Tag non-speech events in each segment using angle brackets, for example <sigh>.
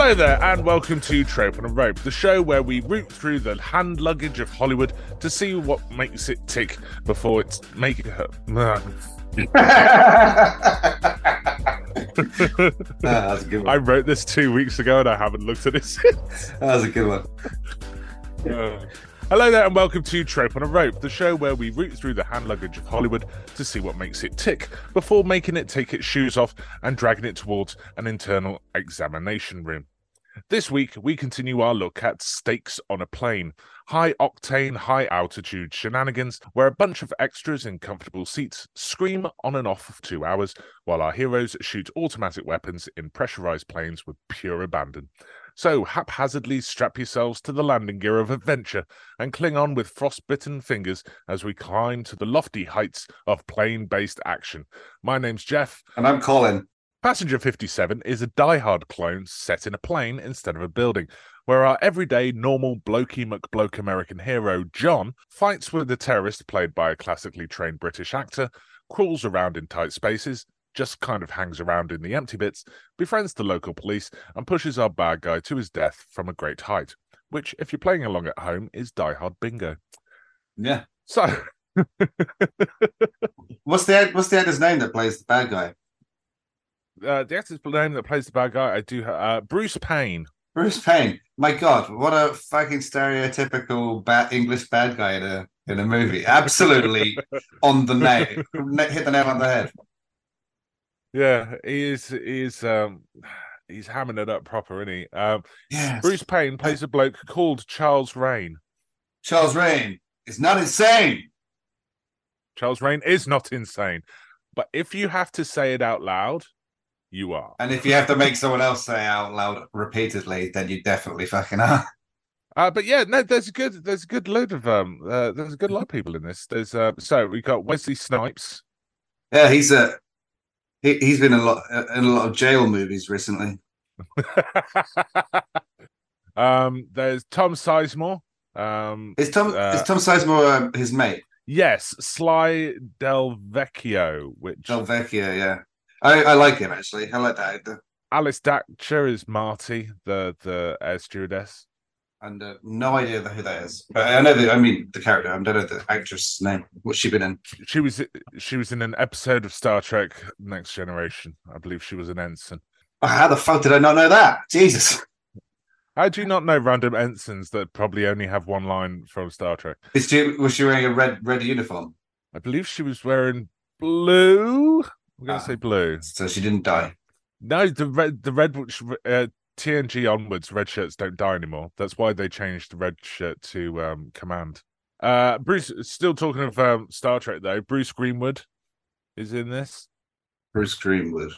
Hello there, and welcome to Trope on a Rope, the show where we root through the hand luggage of Hollywood to see what makes it tick before it's make it hurt. <laughs> Ah, that's a good I wrote this two weeks ago and I haven't looked at it since. That was a good one. <laughs> Uh, Hello there, and welcome to Trope on a Rope, the show where we root through the hand luggage of Hollywood to see what makes it tick before making it take its shoes off and dragging it towards an internal examination room. This week, we continue our look at Stakes on a Plane, high octane, high altitude shenanigans where a bunch of extras in comfortable seats scream on and off for two hours while our heroes shoot automatic weapons in pressurized planes with pure abandon. So, haphazardly strap yourselves to the landing gear of adventure and cling on with frostbitten fingers as we climb to the lofty heights of plane based action. My name's Jeff. And I'm Colin. Passenger 57 is a die-hard clone set in a plane instead of a building, where our everyday, normal, blokey McBloke American hero, John, fights with a terrorist played by a classically trained British actor, crawls around in tight spaces, just kind of hangs around in the empty bits, befriends the local police, and pushes our bad guy to his death from a great height, which, if you're playing along at home, is Die Hard Bingo. Yeah. So, <laughs> What's the what's the actor's name that plays the bad guy? uh, the actor's name that plays the bad guy, I do have uh, Bruce Payne. Bruce Payne. My God, what a fucking stereotypical bad English bad guy in a in a movie. Absolutely <laughs> on the nail. Hit the nail on the head. Yeah, he is. He is. Um, <sighs> he's hamming it up proper, isn't he? Um, Yes. Bruce Payne plays a bloke called Charles Raine. Charles Raine is not insane. Charles Raine is not insane, but if you have to say it out loud, you are. And if you have to make someone else say out loud repeatedly, then you definitely fucking are. <laughs> Uh, but yeah, no, there's a good. There's a good load of um. Uh, there's a good lot of people in this. There's uh. So we got Wesley Snipes. Yeah, he's a he, he's been in a lot in a lot of jail movies recently. <laughs> um. There's Tom Sizemore. Um. Is Tom Uh, is Tom Sizemore uh, his mate? Yes, Sly Del Vecchio, which Del Vecchio, yeah. I, I like him actually. I like that actor. Alex Datcher is Marty, the the air stewardess. And uh, no idea who that is. But I know the I mean the character. I don't know the actress' name. What's she been in? She was she was in an episode of Star Trek Next Generation. I believe she was an ensign. Oh, how the fuck did I not know that? Jesus. I do not know random ensigns that probably only have one line from Star Trek? Is she was she wearing a red red uniform? I believe she was wearing blue. I'm gonna Ah. say blue. So she didn't die. No, the red the red which uh, TNG onwards, red shirts don't die anymore. That's why they changed the red shirt to um, command. Uh, Bruce, still talking of um, Star Trek though. Bruce Greenwood is in this. Bruce Greenwood.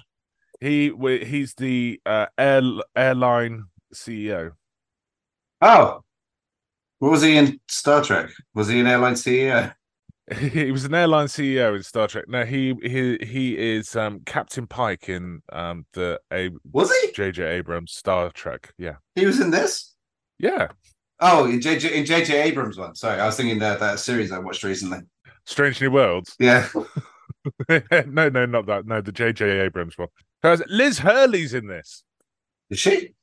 He he's the uh, air, airline CEO. Oh. What was he in Star Trek? Was he an airline CEO? He was an airline CEO in Star Trek. No, he he he is um, Captain Pike in um, the A- Was he? J.J. Abrams Star Trek. Yeah, He was in this? yeah. Oh, in JJ in JJ Abrams one. Sorry, I was thinking that that series I watched recently. Strange New Worlds. Yeah. <laughs> <laughs> no, no, not that. No, the J.J. Abrams one. Liz Hurley's in this. Is she?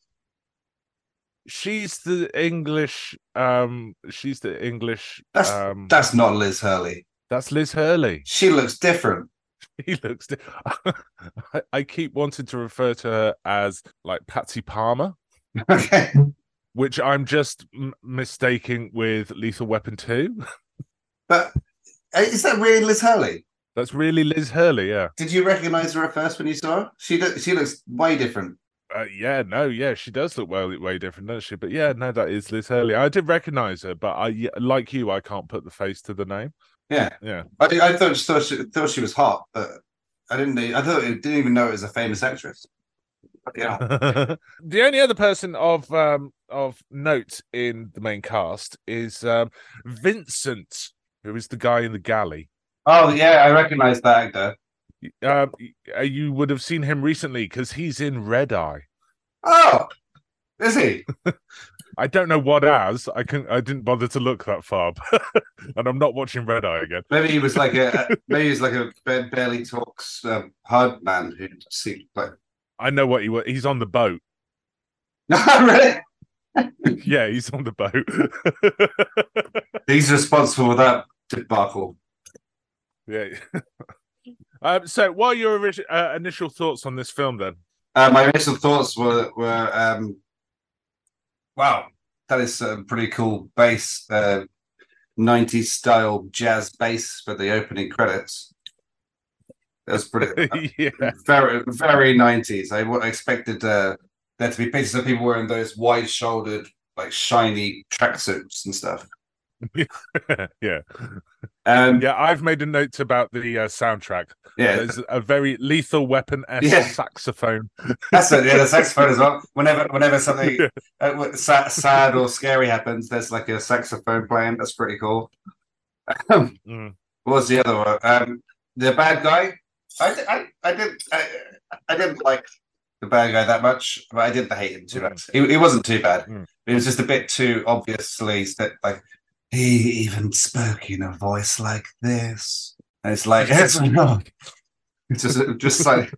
She's the English. Um, she's the English. That's um, that's not Liz Hurley. that's Liz Hurley. She looks different. <laughs> He looks. di- <laughs> I, I keep wanting to refer to her as like Patsy Palmer, <laughs> Okay. which I'm just m- mistaking with Lethal Weapon Two. But uh, is that really Liz Hurley? That's really Liz Hurley. Yeah. Did you recognize her at first when you saw her? She look, she looks way different. Uh, yeah, no, yeah, she does look way way different, doesn't she? But yeah, no, that is Liz Hurley. I did recognize her, but I like you, I can't put the face to the name. Yeah. Yeah, I, I thought thought she, thought she was hot, but I didn't. I thought didn't even know it was a famous actress. Yeah. <laughs> the only other person of um of note in the main cast is um Vincent, who is the guy in the galley. Oh yeah, I recognize that actor. Um, y- you would have seen him recently because he's in Red Eye. Oh, is he? <laughs> I don't know what as. I can I didn't bother to look that far, <laughs> and I'm not watching Red Eye again. Maybe he was like a <laughs> maybe he's like a ba- barely talks um, hard man who seemed like I know what he was. He's on the boat. really? yeah, he's on the boat. He's responsible for that debacle. yeah. Um, so, what are your orig- uh, initial thoughts on this film then? Uh, my initial thoughts were were um, wow, that is a pretty cool bass, uh, 90s style jazz bass for the opening credits. That's pretty <laughs> yeah. very very 90s. I expected uh, there to be pictures of people wearing those wide shouldered, like shiny tracksuits and stuff. <laughs> yeah. Um, Yeah, I've made a note about the uh, soundtrack. yeah, There's a very lethal weapon s Yeah. saxophone. That's it. Yeah, the saxophone as well. <laughs> Whenever, whenever something Yeah. uh, w- sa- sad or scary happens, there's like a saxophone playing. That's pretty cool. Um, Mm. what was the other one? Um, the bad guy. I, I, I didn't. I, I didn't like the bad guy that much, but I didn't hate him too much. He, he wasn't too bad. Mm. It was just a bit too obviously that like he even spoke in a voice like this. And it's like it's <laughs> not. It's just just like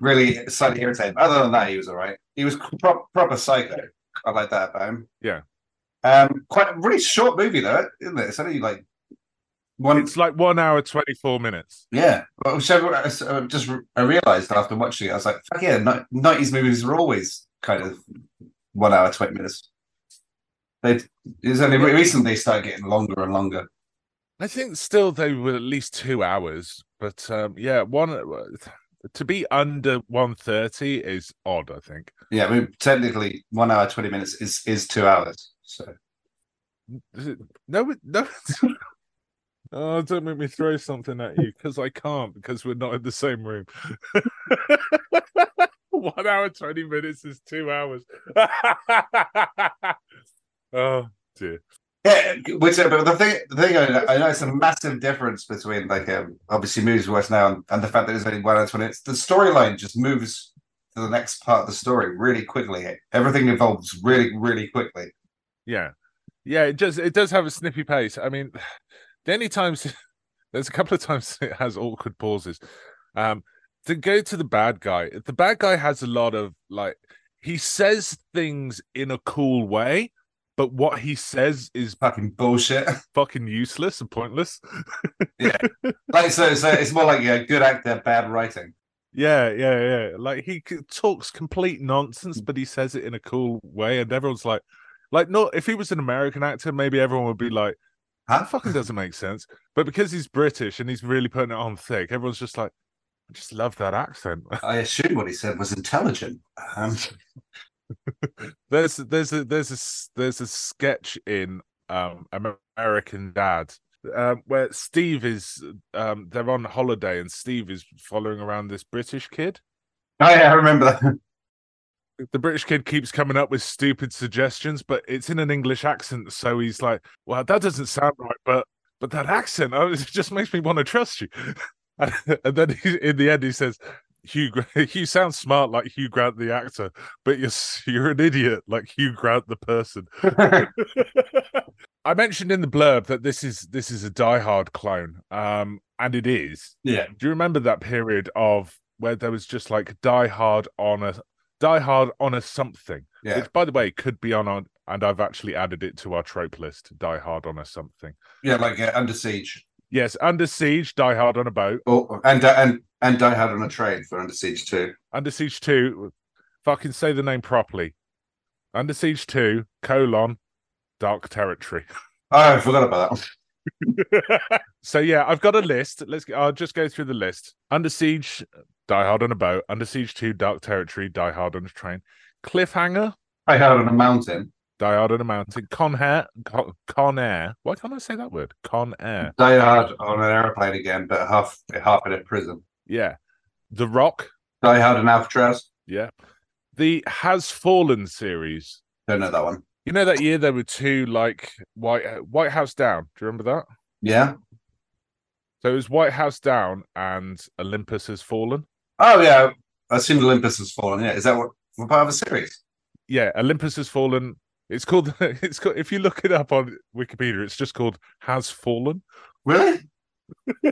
really slightly irritating. Other than that, he was all right. He was pro- proper psycho. I like that about him. Yeah. Um, quite a really short movie though, isn't it? It's only like one. It's like one hour, 24 minutes. yeah. Well, so I s- I just I realized after watching it, I was like, fuck yeah, nineties movies are always kind of one hour twenty minutes. They it's only re- recently they started getting longer and longer. I think still they were at least two hours, but um, yeah, one to be under 130 is odd, I think. Yeah, I mean technically one hour twenty minutes is is two hours. So No, no. <laughs> Oh, don't make me throw something at you because I can't because we're not in the same room. <laughs> One hour, 20 minutes is two hours. <laughs> oh, dear. Yeah, which but the thing, the thing I, I know it's a massive difference between like um, obviously movies we watch now and, and the fact that it's only one hour twenty. It's the storyline just moves to the next part of the story really quickly. Everything evolves really, really quickly. Yeah. Yeah, it just it does have a snippy pace. I mean, the only times <laughs> there's a couple of times <laughs> it has awkward pauses. Um to go to the bad guy, the bad guy has a lot of like he says things in a cool way, but what he says is Fucking bullshit. <laughs> fucking useless and pointless. <laughs> Yeah, like so, so it's more like yeah, good actor, bad writing. Yeah, yeah, yeah. Like he talks complete nonsense, but he says it in a cool way, and everyone's like, like, not if he was an American actor, maybe everyone would be like, Huh? that fucking doesn't make sense. But because he's British and he's really putting it on thick, everyone's just like, I just love that accent. <laughs> I assume what he said was intelligent. Um, there's there's a there's a there's a sketch in um American Dad um, where Steve is um they're on holiday and Steve is following around this British kid. oh yeah, I remember that. <laughs> the British kid keeps coming up with stupid suggestions, but it's in an English accent. So he's like, "Well, that doesn't sound right, but but that accent, oh, <laughs> it just makes me want to trust you." and, <laughs> and then he, in the end, he says, "Hugh, Gra- <laughs> you sound smart like Hugh Grant the actor, but you're you're an idiot like Hugh Grant the person." <laughs> I mentioned in the blurb that this is this is a Die Hard clone, um, and it is. yeah, Do you remember that period of where there was just like Die Hard on a Die Hard on a something, yeah, which by the way could be on on, and I've actually added it to our trope list. Die Hard on a something. yeah, like uh, Under Siege, Yes, Under Siege, Die Hard on a boat. or and uh, and and Die Hard on a train for Under Siege too. Under Siege Two, fucking say the name properly. Under Siege Two colon Dark Territory. <laughs> Oh, I forgot about that. <laughs> so yeah, I've got a list. Let's. I'll just go through the list. Under Siege, Die Hard on a boat. Under Siege Two, Dark Territory, Die Hard on a train. Cliffhanger, Die Hard on a mountain, Die Hard on a mountain. Con Air, Con, Air. Why can't I say that word? Con Air. Die Hard on an airplane again, but half half in a prison. Yeah. The Rock. Die Hard on Alcatraz. Yeah. The Has Fallen series. Don't know that one. You know that year there were two like White uh, White House Down. Do you remember that? Yeah. So it was White House Down and Olympus Has Fallen. Oh yeah. I assumed Olympus has fallen. Yeah. Is that what, what part of a series? Yeah, Olympus Has Fallen. It's called. <laughs> It's called. If you look it up on Wikipedia, it's just called Has Fallen. Really? <laughs>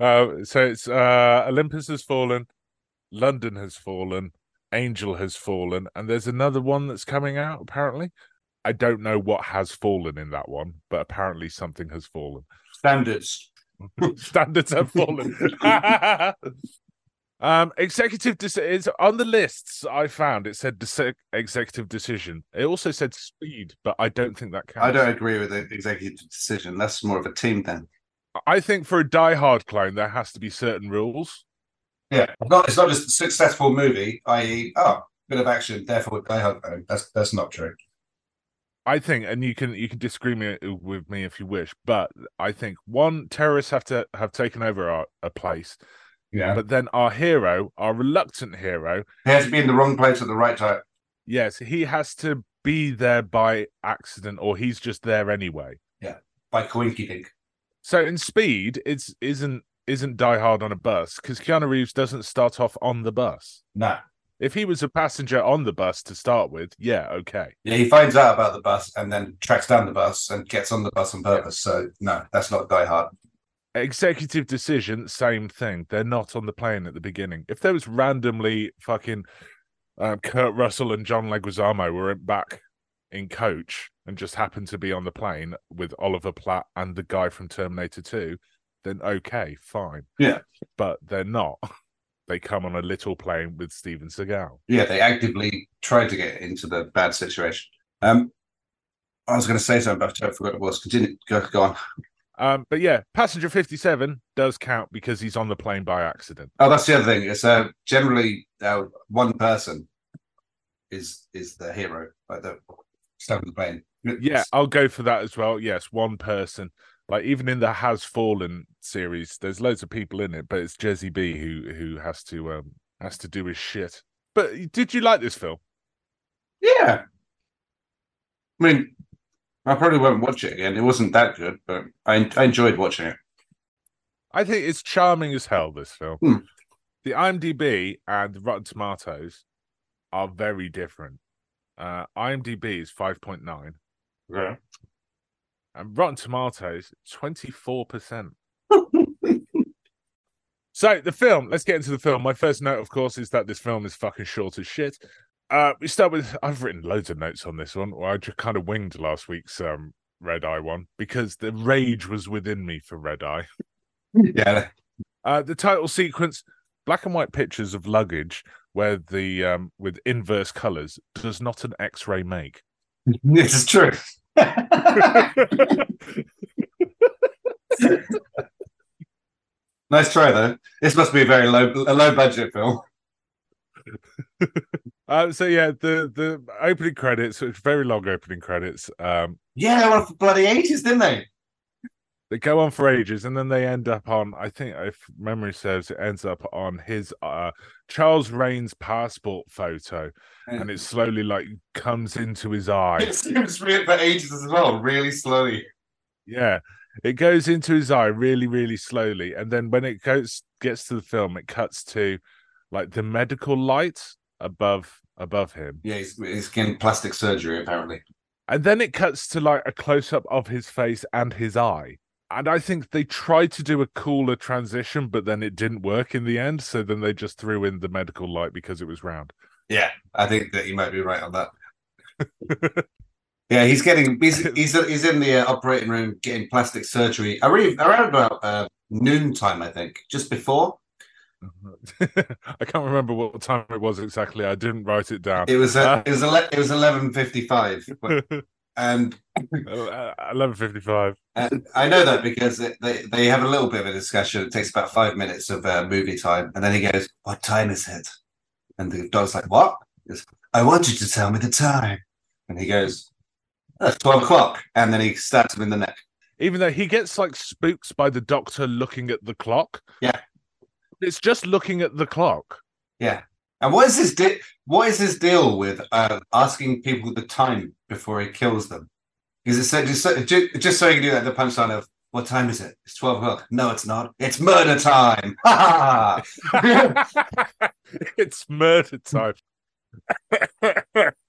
uh, so it's uh, Olympus has fallen, London has fallen, Angel has fallen, and there's another one that's coming out. Apparently, I don't know what has fallen in that one, but apparently something has fallen. Standards. <laughs> Standards have fallen. Um, executive decision on the lists I found. It said dece- executive decision. It also said speed, but I don't think that counts. I don't agree with the executive decision. That's more of a team thing. I think for a Die Hard clone, there has to be certain rules. Yeah, it's not, it's not just a successful movie, i.e., oh, bit of action, therefore Die Hard. No, That's that's not true. I think, and you can you can disagree me, with me if you wish, but I think one terrorists have to have taken over our, a place, Yeah, but then our hero, our reluctant hero, he has to be in the wrong place at the right time. yes, he has to be there by accident, or he's just there anyway. Yeah, by Coinky Dink. So in Speed, it's isn't isn't Die Hard on a bus because Keanu Reeves doesn't start off on the bus. No. If he was a passenger on the bus to start with, yeah, okay. Yeah, he finds out about the bus and then tracks down the bus and gets on the bus on purpose. So no, that's not Die Hard. Executive decision, same thing. They're not on the plane at the beginning. If there was randomly fucking um, Kurt Russell and John Leguizamo were back in coach and just happened to be on the plane with Oliver Platt and the guy from Terminator 2, then okay, fine. Yeah. But they're not. <laughs> They come on a little plane with Steven Seagal. Yeah, they actively tried to get into the bad situation. Um, I was going to say something, but I forgot what it was. Continue. Go, go on. Um, but yeah, passenger 57 does count because he's on the plane by accident. Oh, that's the other thing. It's uh, generally uh, one person is is the hero, like the stuck on the plane. Yeah, I'll go for that as well. Yes, one person. Like even in the Has Fallen series, there's loads of people in it, but it's Jesse B who who has to um has to do his shit. But did you like this film? Yeah. I mean, I probably won't watch it again. It wasn't that good, but I I enjoyed watching it. I think it's charming as hell. This film, Hmm. the IMDb and Rotten Tomatoes are very different. Uh, IMDb is five point nine, Yeah. and Rotten Tomatoes twenty four percent. <laughs> So the film, let's get into the film. My first note, of course, is that this film is fucking short as shit. Uh, we start with <laughs> I've written loads of notes on this one. Well, I just kind of winged last week's um Red Eye one because the rage was within me for Red Eye. <laughs> Yeah. Uh, the title sequence, black and white pictures of luggage where the um with inverse colors does not an X-ray make. <laughs> This is true. nice try though. This must be a very low a low budget film. Uh, so yeah, the the opening credits, which very long opening credits, um, Yeah, they went for bloody ages, didn't they? they go on for ages and then they end up on i think if memory serves it ends up on his uh charles raine's passport photo and it slowly like comes into his <laughs> eye It seems real for ages as well, really slowly. yeah it goes into his eye really really slowly and then when it goes gets to the film it cuts to like the medical light above above him Yeah, he's, he's getting plastic surgery apparently. and then it cuts to like a close-up of his face and his eye and i think they tried to do a cooler transition but then it didn't work in the end so then they just threw in the medical light because it was round Yeah, I think that you might be right on that. <laughs> Yeah, he's getting he's <laughs> he's he's in the uh, operating room getting plastic surgery. Around around about uh, noon time, I think, just before. <laughs> i can't remember what time it was exactly i didn't write it down It was uh, it was ele- it was eleven fifty five, <laughs> and 11.55 I know that because they, they, have a little bit of a discussion. It takes about five minutes of uh, movie time. And then he goes, What time is it? And the dog's like, What? Goes, I want you to tell me the time. And he goes, That's 12 o'clock. And then he stabs him in the neck. even though he gets like spooked by the doctor looking at the clock Yeah. It's just looking at the clock Yeah. And what is his di- what is his deal with uh, asking people the time before he kills them? Is it so, just, so, ju- just so he can do that the punchline of what time is it? It's 12 o'clock. No, it's not. It's murder time. Ha <laughs> <laughs> ha! it's murder time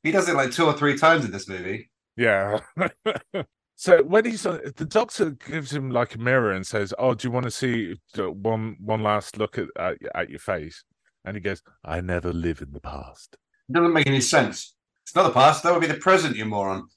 he does it like two or three times in this movie. Yeah. <laughs> so when he's on, the doctor gives him like a mirror and says, "Oh, do you want to see one one last look at at, at your face?" And he goes, I never live in the past. It doesn't make any sense. It's not the past. That would be the present, you moron.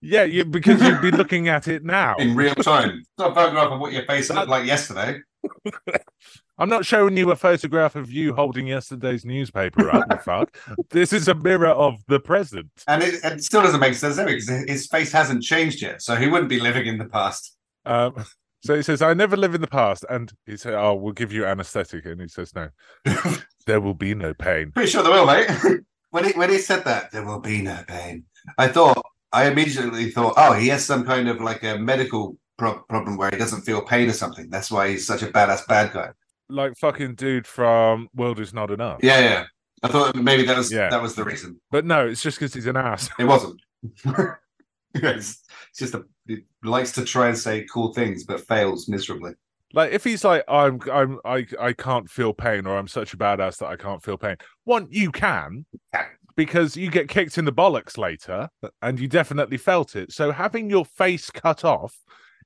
Yeah, you, because you'd be looking at it now. In real time. It's not a photograph of what your face looked like yesterday. <laughs> I'm not showing you a photograph of you holding yesterday's newspaper up. the fuck. <laughs> This is a mirror of the present. And it, it still doesn't make sense because his face hasn't changed yet. So he wouldn't be living in the past. Um, <laughs> so he says, I never live in the past. And he said, Oh, we'll give you anesthetic. And he says, No, <laughs> there will be no pain. Pretty sure there will, mate. when he when he said that, there will be no pain. I thought I immediately thought, oh, he has some kind of like a medical pro- problem where he doesn't feel pain or something. That's why he's such a badass bad guy. Like fucking dude from World is Not Enough. Yeah, yeah. I thought maybe that was Yeah. that was the reason. But no, it's just because he's an ass. It wasn't. <laughs> it's, it's just a he likes to try and say cool things but fails miserably. Like if he's like, I'm I'm I I can't feel pain or I'm such a badass that I can't feel pain. One, you can Can. because you get kicked in the bollocks later and you definitely felt it. So having your face cut off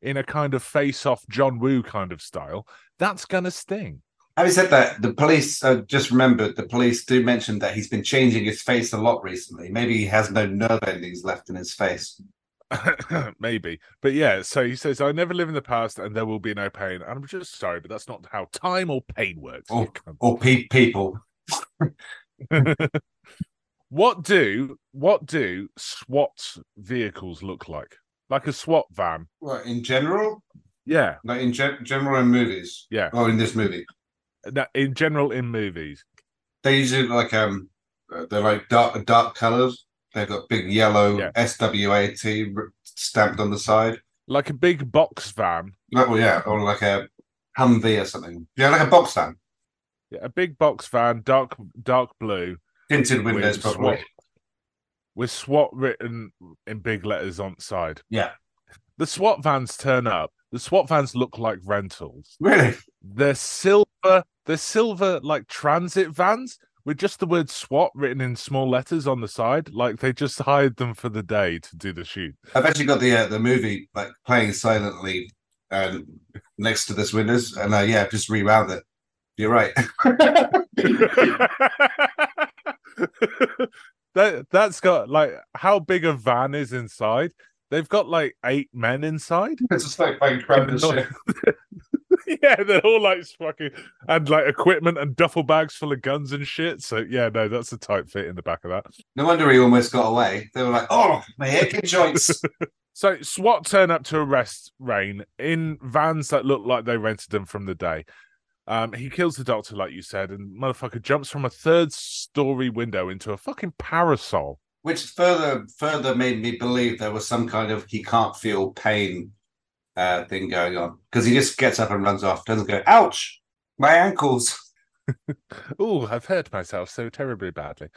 in a kind of face off John Woo kind of style, that's gonna sting. Having said that, the police uh, just remembered the police do mention that he's been changing his face a lot recently. Maybe he has no nerve endings left in his face. <laughs> Maybe. But yeah, so he says, I never live in the past and there will be no pain. And I'm just sorry, but that's not how time or pain works. Cunt. Or pe- people. <laughs> what do what do SWAT vehicles look like? Like a SWAT van. What, in general? Yeah. Like in gen- general in movies? Yeah. Or in this movie? That- In general in movies. They usually like um, they're like dark dark colors. They've got big yellow Yeah. SWAT stamped on the side. Like a big box van. Like, well, yeah, or like a Humvee or something. Yeah, like a box van. Yeah, a big box van, dark dark blue, Tinted windows, with probably. SWAT, with SWAT written in big letters on the side. Yeah. The SWAT vans turn up. The SWAT vans look like rentals. Really? They're silver. They're silver like transit vans with just the word SWAT written in small letters on the side. Like they just hired them for the day to do the shoot. I've actually got the uh, the movie like playing silently um, next to this windows, and uh, yeah, just rewound it. You're right. <laughs> <laughs> that that's got like how big a van is inside. They've got like eight men inside. it's just like playing and <laughs> shit. <laughs> yeah, they're all like fucking and like equipment and duffel bags full of guns and shit. So yeah, no, that's a tight fit in the back of that. No wonder he almost got away. They were like, "Oh, my <laughs> aching joints." So SWAT turn up to arrest Raine in vans that look like they rented them from the day. Um, he kills the doctor, like you said, and motherfucker jumps from a third story window into a fucking parasol. Which further further made me believe there was some kind of he can't feel pain uh, thing going on because he just gets up and runs off. Doesn't go, "Ouch, my ankles." <laughs> Oh, I've hurt myself so terribly badly.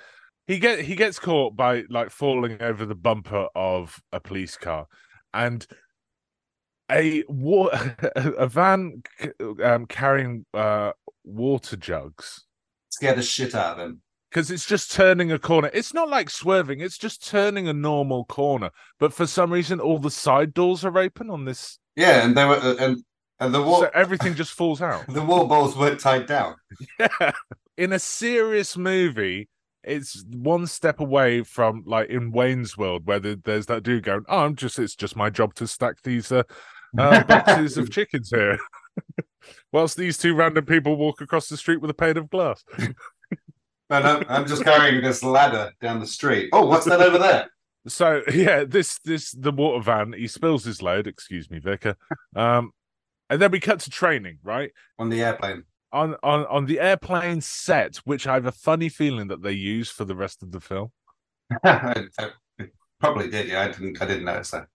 He get he gets caught by like falling over the bumper of a police car, and a wa- <laughs> a van um, carrying uh, water jugs Scared the shit out of him. Because it's just turning a corner. It's not like swerving; it's just turning a normal corner. But for some reason, all the side doors are open on this, Yeah, and they were uh, and and the wall so everything just falls out. <laughs> the wall balls weren't tied down. Yeah. In a serious movie, it's one step away from like in Wayne's World, where the, there's that dude going, "Oh, I'm just it's just my job to stack these uh, uh, <laughs> boxes of chickens here." <laughs> Whilst these two random people walk across the street with a pane of glass. And I'm, I'm just carrying this ladder down the street. Oh, what's that over there? So yeah, this this the water van. He spills his load. Excuse me, Vicar. Um, and then we cut to training, right? On the airplane. On on on the airplane set, which I have a funny feeling that they use for the rest of the film. I, <laughs> I probably did. Yeah, I didn't. I didn't notice that.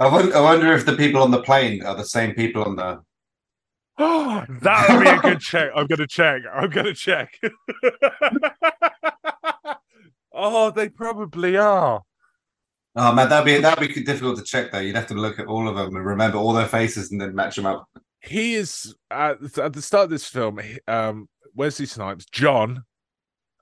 I wonder, I wonder if the people on the plane are the same people on the. Oh, <gasps> that would be a good <laughs> check. I'm gonna check. I'm gonna check. <laughs> oh, they probably are. Oh man, that'd be that'd be difficult to check though. You'd have to look at all of them and remember all their faces and then match them up. He is at, at the start of this film. he- Um, Wesley Snipes, John,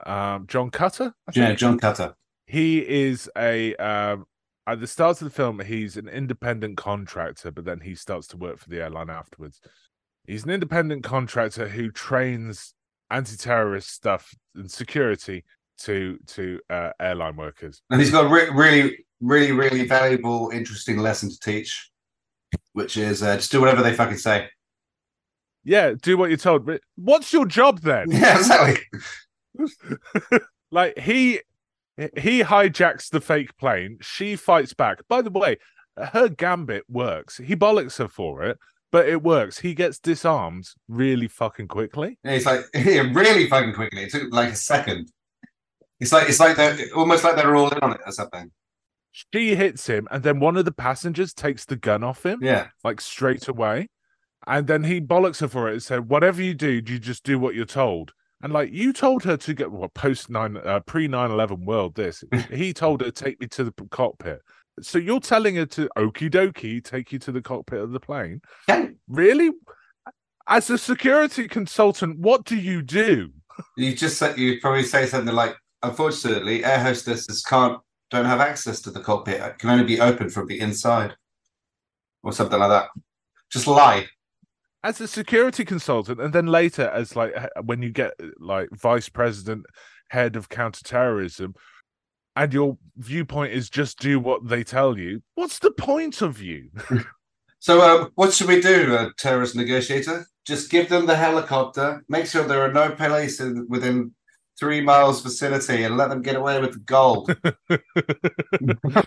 um, John Cutter. Yeah. John Cutter. he is a um at the start of the film he's an independent contractor but then he starts to work for the airline afterwards he's an independent contractor who trains anti-terrorist stuff and security to to uh, airline workers. And he's got a re- really, really, really valuable, interesting lesson to teach, which is uh, just do whatever they fucking say. Yeah, do what you're told. What's your job then? <laughs> Yeah, exactly. <laughs> like he he hijacks the fake plane. She fights back. By the way, her gambit works. He bollocks her for it, but it works. He gets disarmed really fucking quickly. Yeah, he's like <laughs> yeah, really fucking quickly. It took like a second. It's like it's like they're almost like they're all in on it or something. She hits him, and then one of the passengers takes the gun off him, Yeah. like straight away. And then he bollocks her for it and said, Whatever you do, you just do what you're told. And like you told her to get what post nine uh, pre 9-11 world this. <laughs> he told her take me to the cockpit. So you're telling her to okie dokie take you to the cockpit of the plane. Really? As a security consultant, what do you do? You just said you probably say something like, unfortunately, air hostesses can't don't have access to the cockpit. It can only be opened from the inside. Or something like that. Just lie. As a security consultant, and then later as like when you get like vice president, head of counterterrorism, and your viewpoint is just do what they tell you. What's the point of you? <laughs> So, uh, what should we do, uh, terrorist negotiator? Just give them the helicopter, make sure there are no police in, within three miles vicinity, and let them get away with the gold. <laughs> <laughs>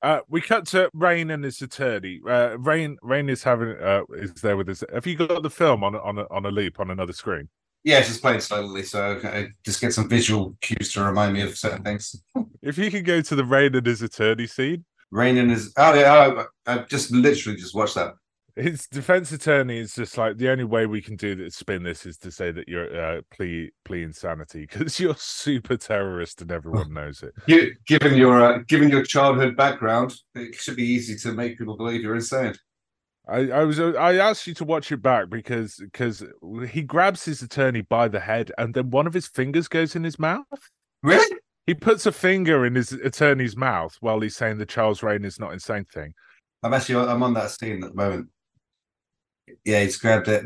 Uh, we cut to Raine and his attorney. Uh, Raine, Raine is having uh, is there with us. Have you got the film on a- on a, on a loop on another screen? Yeah, just playing slowly, so I just get some visual cues to remind me of certain things. If you could go to the Raine and his attorney scene, Raining is. Oh yeah, I, I just literally just watched that. his defense attorney is just like the only way we can do this spin this is to say that you're uh, plea plea insanity because <laughs> you're super terrorist and everyone knows it. You, given your uh, given your childhood background, it should be easy to make people believe you're insane. I, I was uh, I asked you to watch it back because because he grabs his attorney by the head and then one of his fingers goes in his mouth. Really? He puts a finger in his attorney's mouth while he's saying the Charles Raine is not insane thing. I'm actually I'm on that scene at the moment. Yeah, he's grabbed it.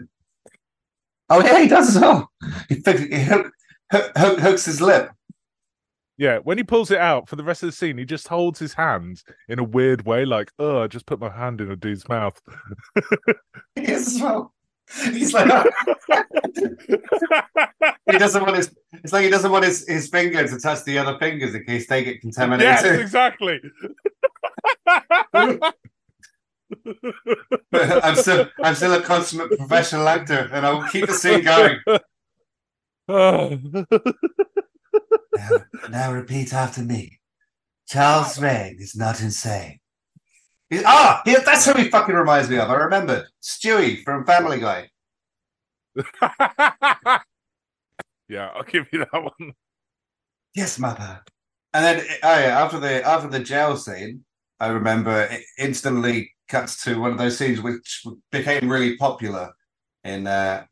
Oh yeah, he does as well. He, he hook, hook, hook, hooks his lip. Yeah, when he pulls it out for the rest of the scene, he just holds his hand in a weird way, like, oh, I just put my hand in a dude's mouth. He is as well. He's like oh. he doesn't want his. It's like he doesn't want his, his finger to touch the other fingers in case they get contaminated. yes, exactly. <laughs> I'm still I'm still a consummate professional actor, and I will keep the scene going. <laughs> <laughs> Now, now repeat after me. Charles Raine is not insane. He- ah, he- that's who he fucking reminds me of. I remembered Stewie from Family Guy. <laughs> yeah, I'll give you that one. Yes, mother. And then oh yeah, after the after the jail scene, I remember it instantly cuts to one of those scenes which became really popular in uh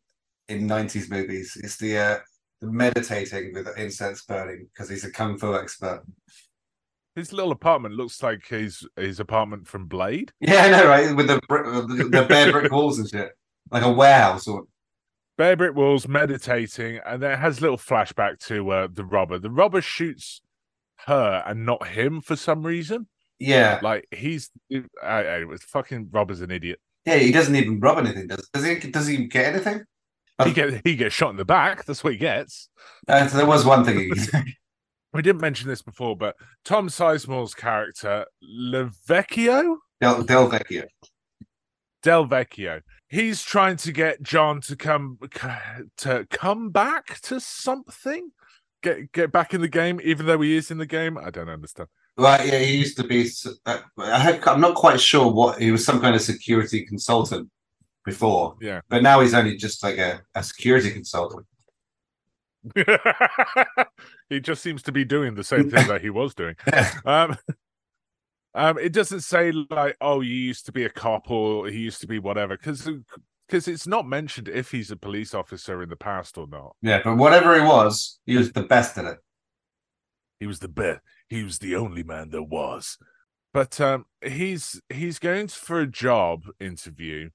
in nineties movies. It's the uh the meditating with incense burning because he's a kung fu expert. His little apartment looks like his his apartment from Blade. Yeah, I know, right? With the brick, the, the bare brick walls and shit, like a warehouse. Or Bare brick walls, meditating, and then it has a little flashback to uh, the robber. The robber shoots her and not him for some reason. yeah, Like he's, uh, anyway, fucking robber's an idiot. yeah. He doesn't even rob anything. Does does he? Does he get anything? He get he gets shot in the back. That's what he gets. Uh, so there was one thing. <laughs> <laughs> We didn't mention this before, but Tom Sizemore's character Levecchio, Del, Del Vecchio. Del Vecchio, he's trying to get John to come to come back to something, get get back in the game, even though he is in the game. I don't understand. Right, yeah, he used to be. Uh, I had, I'm not quite sure what he was. Some kind of security consultant before, Yeah. but now he's only just like a, a security consultant. <laughs> he just seems to be doing the same thing that he was doing. <laughs> Um, um, it doesn't say like, oh, you used to be a cop or he used to be whatever, because because it's not mentioned if he's a police officer in the past or not. Yeah, but whatever he was, he was the best at it. He was the best. He was the only man there was. But um, he's he's going for a job interview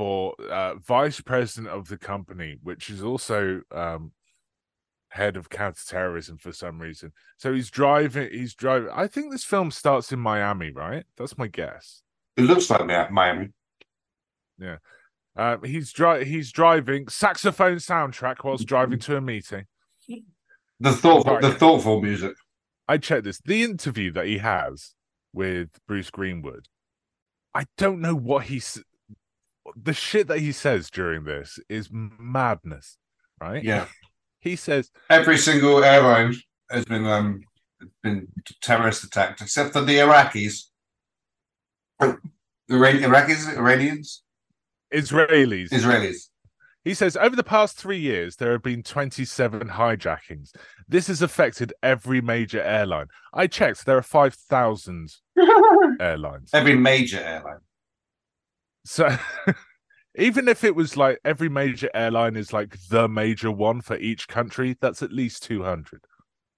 for uh, vice president of the company, which is also um, head of counterterrorism for some reason. So he's driving. He's driving. I think this film starts in Miami, right? That's my guess. It looks like Mi- Miami. Um, he's dri- He's driving saxophone soundtrack whilst driving to a meeting. The thoughtful, Right. the thoughtful music. I checked this. The interview that he has with Bruce Greenwood. I don't know what he's. The shit that he says during this is madness, right? Yeah, <laughs> He says, every single airline has been um been terrorist attacked except for the Iraqis. The Iran- Iraqis, Iranians, Israelis. Israelis. He says, over the past three years, there have been 27 hijackings. This has affected every major airline. I checked, there are 5,000 <laughs> airlines. Every major airline. So <laughs> even if it was like every major airline is like the major one for each country, that's at least 200.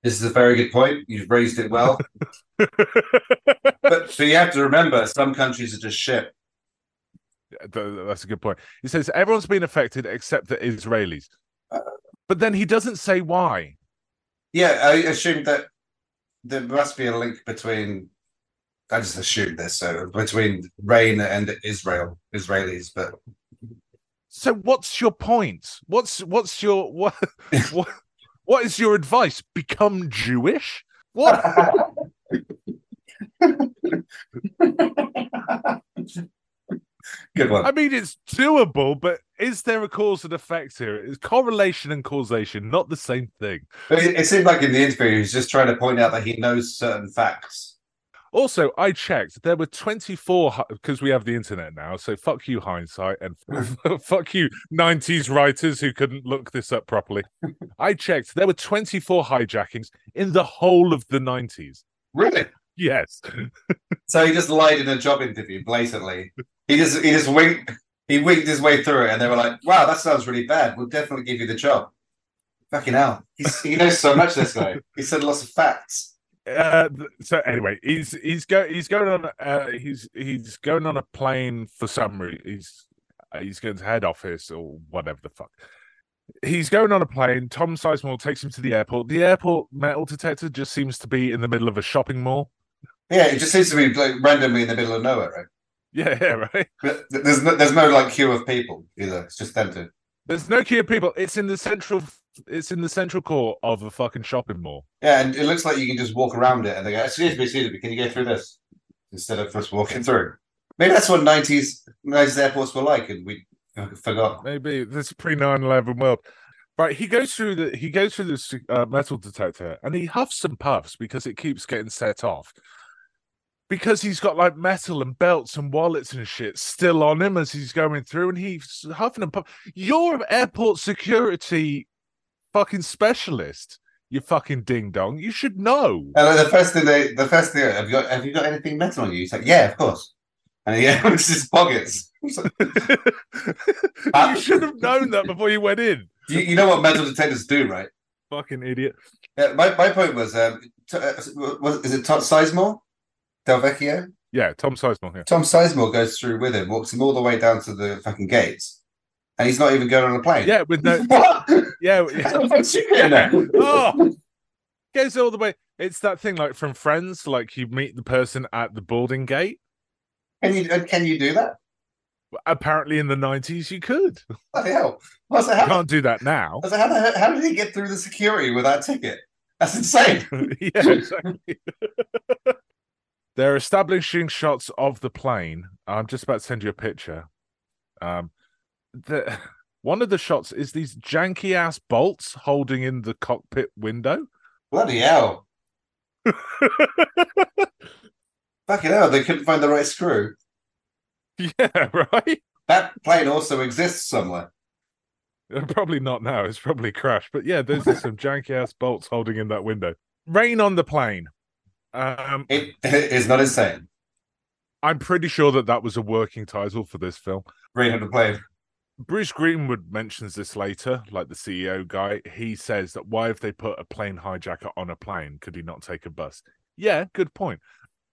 This is a very good point. You've raised it well. <laughs> but so you have to remember, some countries are just shit. That's a good point. He says everyone's been affected except the Israelis. Uh, But then he doesn't say why. Yeah, I assume that there must be a link between. I just assume this. So between Raine and Israel, Israelis, but So what's your point? What's what's your what <laughs> what what is your advice? Become Jewish? What? <laughs> good one. I mean, it's doable, but is there a cause and effect here? Is correlation and causation not the same thing? It, it seemed like in the interview, he's just trying to point out that he knows certain facts. Also, I checked. There were 24 because we have the internet now. So fuck you, hindsight, and mm. <laughs> fuck you, 90s writers who couldn't look this up properly. <laughs> I checked. There were 24 hijackings in the whole of the 90s. Really? Yes. <laughs> So he just lied in a job interview blatantly. He just he just winked he winked his way through it, and they were like, "Wow, that sounds really bad. We'll definitely give you the job." Fucking hell, He's, he knows so much. This guy. He said lots of facts. Uh, so anyway, he's he's go he's going on uh he's he's going on a plane for some reason. He's uh, he's going to head office or whatever the fuck. He's going on a plane. Tom Sizemore takes him to the airport. The airport metal detector just seems to be in the middle of a shopping mall. Yeah, it just seems to be like randomly in the middle of nowhere, right? <laughs> Yeah, yeah, right. But there's no there's no like queue of people either. It's just them two. There's no queue of people. It's in the central. It's in the central core of a fucking shopping mall. Yeah, and it looks like you can just walk around it, and they go, "Excuse me, excuse me, can you go through this?" Instead of just walking through. Maybe that's what nineties nineties airports were like, and we forgot. Maybe this pre 9-11 world. Right, he goes through the he goes through this uh, metal detector and he huffs and puffs because it keeps getting set off. Because he's got like metal and belts and wallets and shit still on him as he's going through, and he's huffing and puffing. You're an airport security fucking specialist, you fucking ding dong. You should know. And like, the first thing they, the first thing, have you got have you got anything metal on you? He's like, "Yeah, of course." And he <laughs> empties his pockets. <laughs> you should have known that before you went in. you, you know what metal detectors do, right? Fucking idiot. Yeah, my, my point was, um, t- uh, was is it Tom Sizemore, Del Vecchio? Yeah, Tom Sizemore here. Tom Sizemore goes through with him, walks him all the way down to the fucking gates, and he's not even going on a plane. Yeah, with no <laughs> what? yeah, yeah. What's you getting at? oh, goes all the way. It's that thing like from Friends, like you meet the person at the boarding gate. Can you can you do that? Apparently, in the nineties, you could. Bloody hell! That? You How, can't do that now. Like, how, the, how did he get through the security with that ticket? That's insane. <laughs> yeah, exactly. <laughs> They're establishing shots of the plane. I'm just about to send you a picture. Um, the <sighs> one of the shots is these janky ass bolts holding in the cockpit window. Bloody hell! <laughs> Fucking hell! They couldn't find the right screw. yeah, <laughs> right. That plane also exists somewhere. Probably not now. It's probably crashed. But yeah, there's some janky ass bolts holding in that window. Raine on the plane. Um, It <laughs> is not insane. I'm pretty sure that that was a working title for this film. On the plane. Bruce Greenwood mentions this later, like the CEO guy. He says that why have they put a plane hijacker on a plane? Could he not take a bus? Yeah, good point.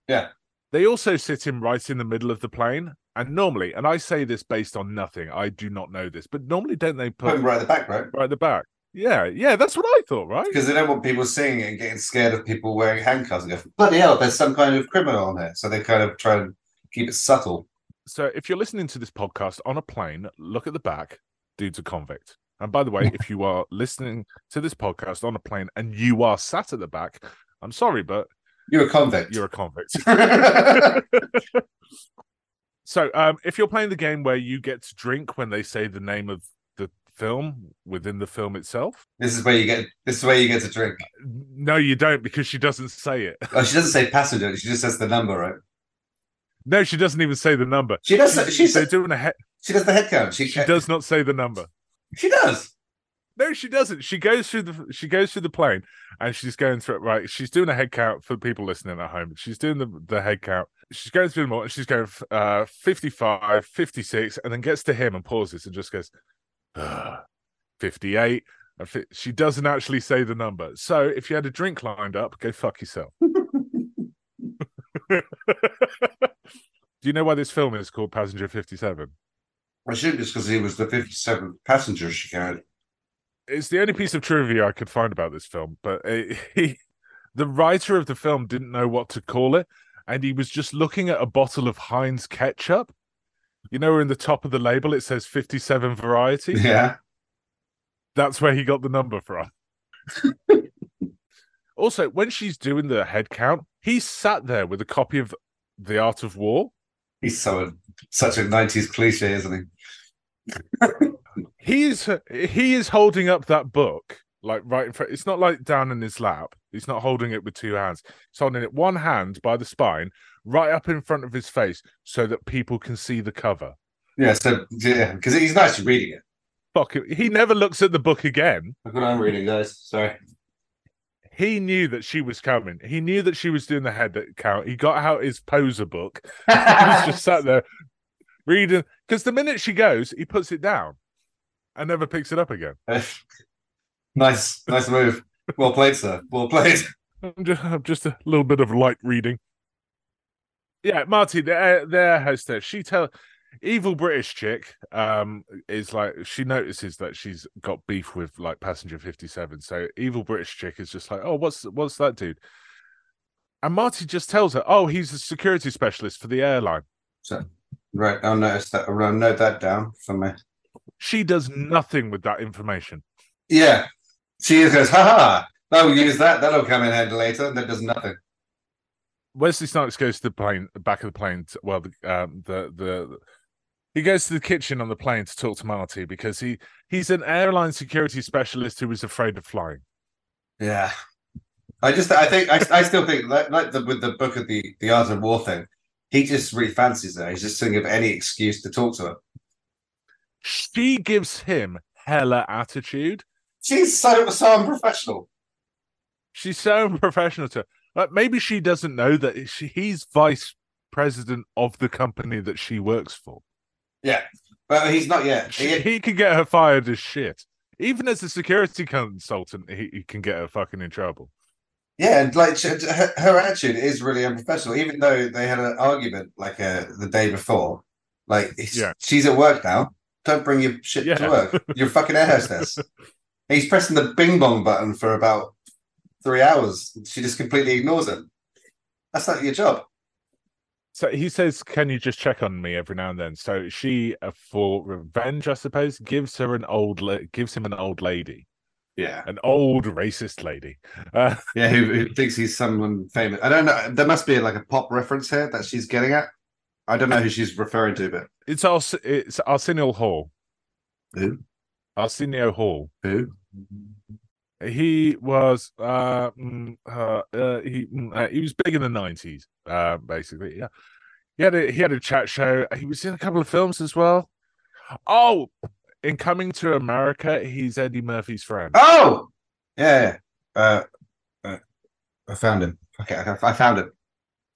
Yeah. They also sit him right in the middle of the plane And normally, and I say this based on nothing, I do not know this, but normally don't they Put put him right at the back, right? right at the back? Yeah, yeah, that's what I thought, right? Because they don't want people seeing it and getting scared of people wearing handcuffs and go, bloody hell, there's some kind of criminal on here. So they kind of try and keep it subtle. So if you're listening to this podcast on a plane, look at the back, dude's a convict. And by the way, if you are listening to this podcast on a plane and you are sat at the back, I'm sorry, but You're a convict. you're a convict. <laughs> <laughs> so um, if you're playing the game where you get to drink when they say the name of film within the film itself, this is where you get this is where you get to drink. no, you don't because she doesn't say it. Oh, she doesn't say passenger, she just says the number, right? No, she doesn't even say the number. She does she, they're doing a he- she does the head count. She, she does not say the number. She does. No, she doesn't. She goes through the she goes through the plane and she's going through it right. She's doing a head count for people listening at home. She's doing the, the head count. She's going through them all and she's going uh 55, 56, and then gets to him and pauses and just goes, "Ah, <sighs> 58. She doesn't actually say the number. So if you had a drink lined up, go fuck yourself. <laughs> Do you know why this film is called Passenger 57? I assume it's because he was the 57th passenger she carried. it's the only piece of trivia I could find about this film, but <laughs> uh he, the writer of the film didn't know what to call it, and he was just looking at a bottle of Heinz ketchup. You know, where in the top of the label it says 57 variety. Yeah. That's where he got the number from. <laughs> also, when she's doing the head count, he sat there with a copy of The Art of War. He's so such a 90s cliche, isn't he? <laughs> He's he is holding up that book like right in front. It's not like down in his lap. He's not holding it with two hands. He's holding it one hand by the spine, right up in front of his face, so that people can see the cover. Yeah, so yeah, because he's not actually reading it. Fuck it. He never looks at the book again. Look what I'm reading, guys. Sorry. He knew that she was coming. He knew that she was doing the head count. He got out his poser book. He was just sat there reading. Because the minute she goes, he puts it down and never picks it up again. <laughs> nice, nice move. Well played, sir. Well played. I'm just, I'm just a little bit of light reading. Yeah, Marty, their their hostess. She tell evil British chick um is like she notices that she's got beef with like passenger 57 so evil british chick is just like oh what's what's that dude and marty just tells her oh he's a security specialist for the airline So, right, I'll notice that. I'll note that down for me. she does nothing with that information Yeah, she just goes, ha ha. I'll use that. That'll come in handy later. And that does nothing. Wesley snipes goes to the plane the back of the plane to, well the um the the he goes to the kitchen on the plane to talk to marty because he he's an airline security specialist who is afraid of flying Yeah. I just, I think, I, I still think, like, like the, with the book of the the art of war thing, he just really fancies her. He's just thinking of any excuse to talk to her. she gives him hella attitude. She's so so unprofessional. She's so unprofessional to like maybe she doesn't know that she, he's vice president of the company that she works for. Yeah, but he's not yet. She, He- he could get her fired as shit. Even as a security consultant, he, he can get her fucking in trouble. Yeah, and like she- her, her attitude is really unprofessional. Even though they had an argument like uh, the day before, like Yeah. she's at work now. Don't bring your shit Yeah. to work. You're fucking air hostess. <laughs> He's pressing the bing bong button for about three hours. She just completely ignores him. That's not your job. So he says, "Can you just check on me every now and then?" So she, uh, for revenge, I suppose, gives her an old, la- gives him an old lady, Yeah, an old racist lady. Uh, <laughs> yeah. Who, who thinks he's someone famous? I don't know. There must be like a pop reference here that she's getting at. I don't know who she's referring to, but it's Ars- it's Arsenio Hall. Who? Arsenio Hall. who? He was uh, mm, uh, uh he mm, uh, he was big in the nineties, uh, basically. Yeah, he had a he had a chat show. He was in a couple of films as well. Oh, in Coming to America, he's Eddie Murphy's friend. Oh, yeah. Uh, I found him. Okay, I found him.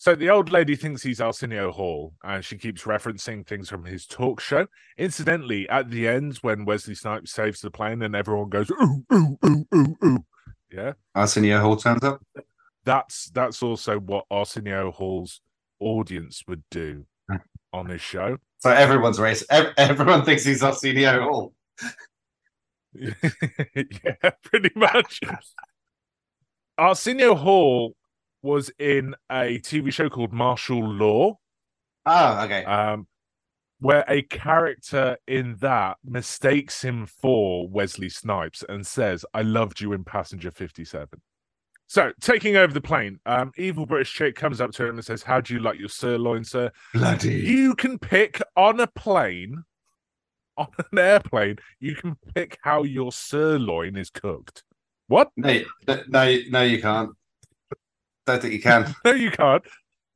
So the old lady thinks he's Arsenio Hall, and she keeps referencing things from his talk show. Incidentally, at the end, when Wesley Snipes saves the plane and everyone goes ooh ooh ooh ooh ooh, yeah, Arsenio Hall turns up. that's that's also what Arsenio Hall's audience would do <laughs> on his show. So everyone's racist. Ev- everyone thinks he's Arsenio Hall. <laughs> yeah, pretty much. Arsenio Hall was in a TV show called Martial Law, Oh, okay. um, where a character in that mistakes him for Wesley Snipes and says, I loved you in Passenger 57. So, taking over the plane, um, evil British chick comes up to him and says, How do you like your sirloin, sir? Bloody. You can pick on a plane, on an airplane, you can pick how your sirloin is cooked. What? No, no, no, you can't. Don't think you can. <laughs> No, you can't.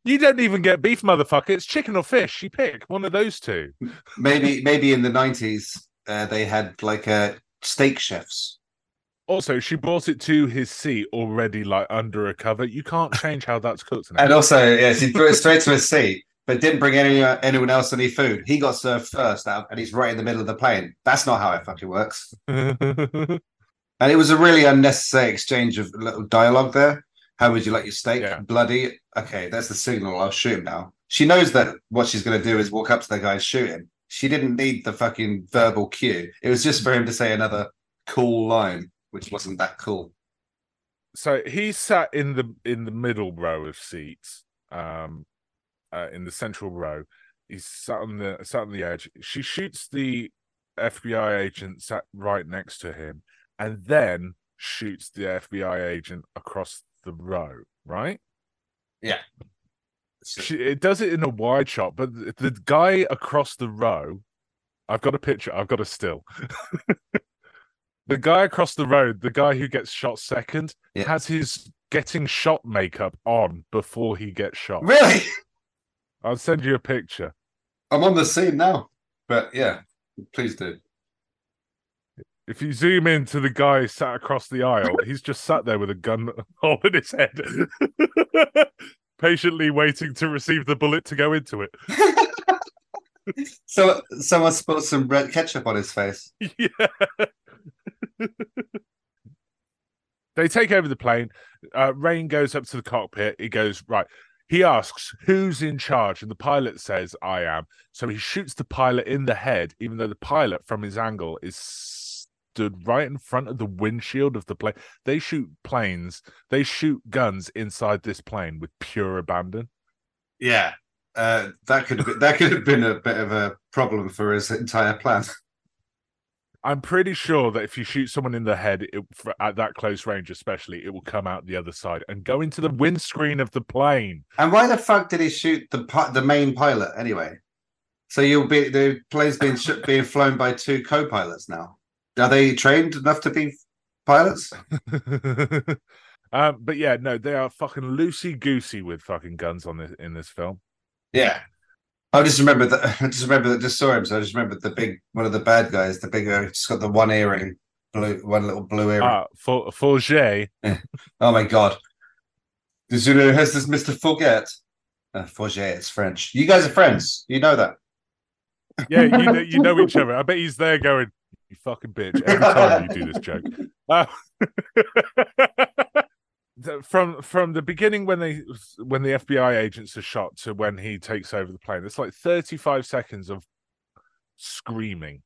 You don't even get beef, motherfucker. It's chicken or fish. You pick one of those two. Maybe, maybe in the nineties, uh, they had like uh, steak chefs. Also, she brought it to his seat already, like under a cover. You can't change how that's cooked. Now. And also, yeah, she threw it straight to his seat, but didn't bring any uh, anyone else any food. He got served first, out, and he's right in the middle of the plane. That's not how it fucking works. <laughs> And it was a really unnecessary exchange of little dialogue there. How would you like your steak? Yeah. Bloody. Okay, that's the signal. I'll shoot him now. She knows that what she's going to do is walk up to the guy and shoot him. She didn't need the fucking verbal cue. It was just for him to say another cool line, which wasn't that cool. so he sat in the in the middle row of seats, um, uh, in the central row. He's sat on the sat on the edge. She shoots the FBI agent sat right next to him, and then shoots the FBI agent across the row. Right? She, it does it in a wide shot, but the, the guy across the row, I've got a picture. I've got a still. <laughs> the guy across the road, the guy who gets shot second, Yeah. has his getting shot makeup on before he gets shot. Really? I'll send you a picture. I'm on the scene now. But yeah, please do. If you zoom in to the guy sat across the aisle, <laughs> he's just sat there with a gun <laughs> hole in his head, <laughs> patiently waiting to receive the bullet to go into it. So someone spilled some red ketchup on his face. yeah. they take over the plane. Uh, Raine goes up to the cockpit. He goes, right. He asks, who's in charge? And the pilot says, I am. So he shoots the pilot in the head, even though the pilot, from his angle, is stood right in front of the windshield of the plane. They shoot planes, they shoot guns inside this plane with pure abandon. Yeah. Uh, that could have been, that could have been a bit of a problem for his entire plan. <laughs> I'm pretty sure that if you shoot someone in the head it, for, at that close range, especially, it will come out the other side and go into the windscreen of the plane. And why the fuck did he shoot the the main pilot anyway? So you'll be the plane's being being flown by two co-pilots now. Are they trained enough to be pilots? <laughs> um, but yeah, no, they are fucking loosey goosey with fucking guns on this in this film. Yeah. I just remember that. <laughs> I just remember that. Just saw him, so I just remember the big one of the bad guys, the big, uh, just got the one earring, blue, one little blue earring. Ah, for Forget. oh my god! Did you know has this Mister Forget? Uh, Forget, it's French. You guys are friends. You know that. Yeah, you know, you know each other. I bet he's there going, "You fucking bitch!" Every time you do this joke. <laughs> Uh, <laughs> the- from from the beginning when they when the FBI agents are shot to when he takes over the plane, it's like thirty five seconds of screaming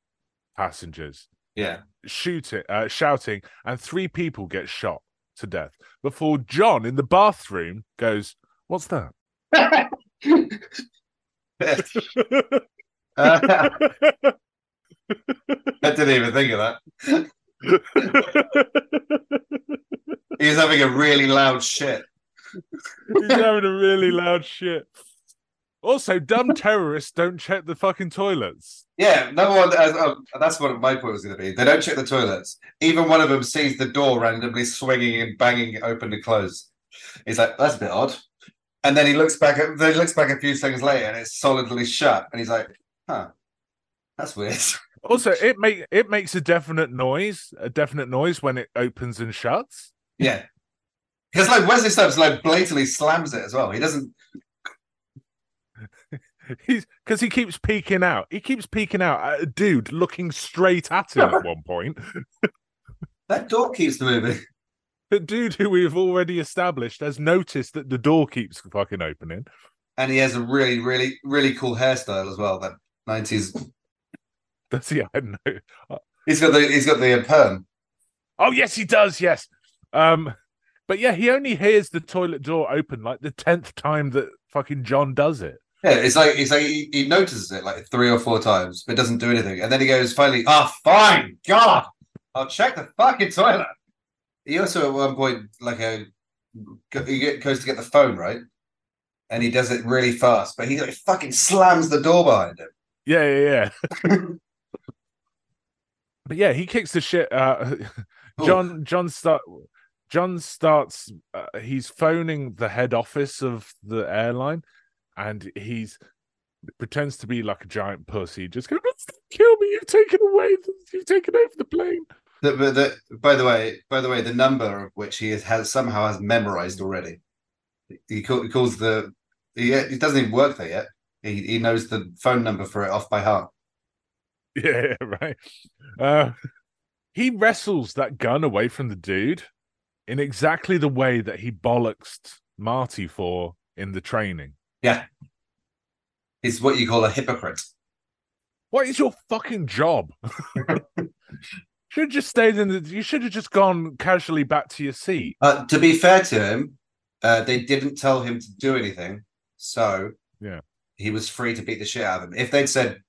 passengers Yeah. shooting, uh, shouting, and three people get shot to death before John in the bathroom goes, "What's that?" <laughs> Uh, I didn't even think of that. <laughs> He's having a really loud shit. He's having a really loud shit. Also, dumb terrorists don't check the fucking toilets. Yeah, no one. Uh, uh, that's what my point was going to be. They don't check the toilets. Even one of them sees the door randomly swinging and banging open and close. He's like, "That's a bit odd." And then he looks back. At, then he looks back a few seconds later, and it's solidly shut. And he's like, "Huh, that's weird." <laughs> Also, it make it makes a definite noise, a definite noise when it opens and shuts. yeah, because like Wesley Snipes like blatantly slams it as well. He doesn't. <laughs> He's because he keeps peeking out. He keeps peeking out at a dude looking straight at him at <laughs> one point. That door keeps moving. The dude who we've already established has noticed that the door keeps fucking opening. and he has a really, really, really cool hairstyle as well. That nineties. Does he? <laughs> I don't know. He's got the he's got the uh, perm. Oh yes, he does. Yes. Um, but yeah, he only hears the toilet door open like the tenth time that fucking John does it. Yeah, it's like it's like he, he notices it like three or four times, but doesn't do anything. And then he goes finally, ah, fine, God, I'll check the fucking toilet. He also at one point like a he goes to get the phone right, and he does it really fast, but he like fucking slams the door behind him. Yeah, yeah, yeah. <laughs> but yeah, he kicks the shit. Uh. <laughs> John, John start. John starts. Uh, he's phoning the head office of the airline, and he's pretends to be like a giant pussy. Just go, kill me! You've taken away. You've taken over the plane. The, but the, by the way, by the way, the number of which he has, has somehow has memorized already. He, call, he calls the he, he doesn't even work there yet. He he knows the phone number for it off by heart. <laughs> Yeah, right. Uh, he wrestles that gun away from the dude in exactly the way that he bollocksed Marty for in the training. Yeah, he's what you call a hypocrite. What is your fucking job? <laughs> should have just stayed in the. You should have just gone casually back to your seat. Uh, to be fair to him, uh, they didn't tell him to do anything, so Yeah. he was free to beat the shit out of him. If they'd said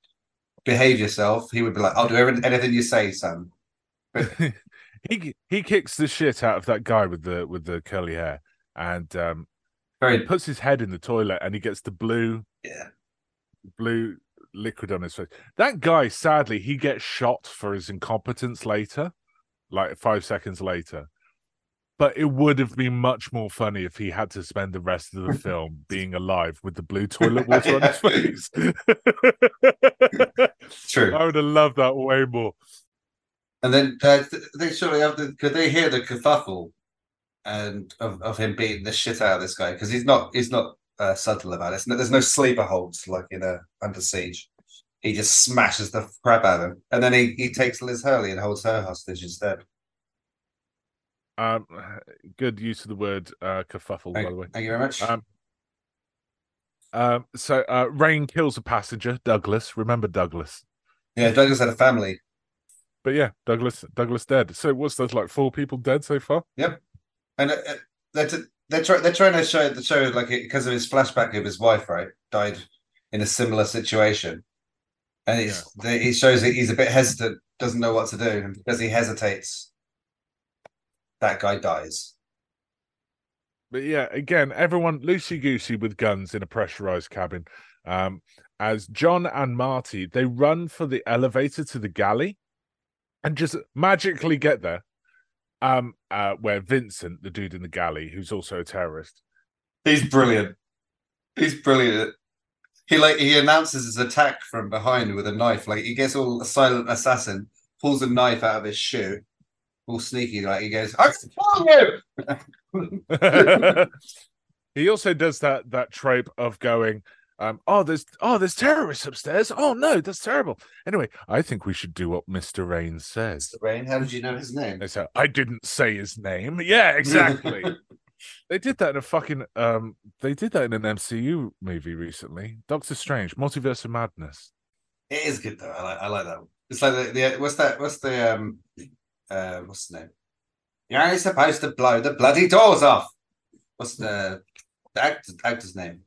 behave yourself, he would be like, "I'll do anything you say, son." <laughs> he he kicks the shit out of that guy with the with the curly hair, and um, he puts his head in the toilet, and he gets the blue yeah. blue liquid on his face. That guy, sadly, he gets shot for his incompetence later, like five seconds later. But it would have been much more funny if he had to spend the rest of the <laughs> film being alive with the blue toilet water on his <laughs> face. <laughs> True. I would have loved that way more. And then uh, th- they surely have the could they hear the kerfuffle and of, of him beating the shit out of this guy because he's not he's not uh, subtle about it. There's no sleeper holds like in a under siege. He just smashes the crap out of him, and then he, he takes Liz Hurley and holds her hostage instead. Um, <sighs> good use of the word uh, kerfuffle, by the way. thank you very much. Um, um, so uh, Raine kills a passenger, Douglas. Remember Douglas? yeah, Douglas had a family. But yeah, Douglas, Douglas dead. So what's that like? Four people dead so far? Yep, and uh, uh, they're t- they're, try- they're trying to show the show like because of his flashback of his wife, right, died in a similar situation, and he's the, he shows that he's a bit hesitant, doesn't know what to do, and because he hesitates, that guy dies. But yeah, again, everyone loosey goosey with guns in a pressurized cabin. Um, as John and Marty they run for the elevator to the galley, and just magically get there. Um, uh, where Vincent, the dude in the galley, who's also a terrorist, He's brilliant. He's brilliant. He like he announces his attack from behind with a knife. Like he gets all a silent assassin, pulls a knife out of his shoe, all sneaky. Like he goes, "I can kill you." <laughs> <laughs> he also does that that trope of going, um, oh, there's oh, there's terrorists upstairs. Oh no, that's terrible. Anyway, I think we should do what Mr. Raine says. Raine, how did you know his name? They say, I didn't say his name. Yeah, exactly. <laughs> they did that in a fucking um they did that in an MCU movie recently. Doctor Strange, Multiverse of Madness. It is good though. I like I like that one. It's like the, the what's that? What's the um uh what's the name? You're only supposed to blow the bloody doors off. What's the the actor, actor's name?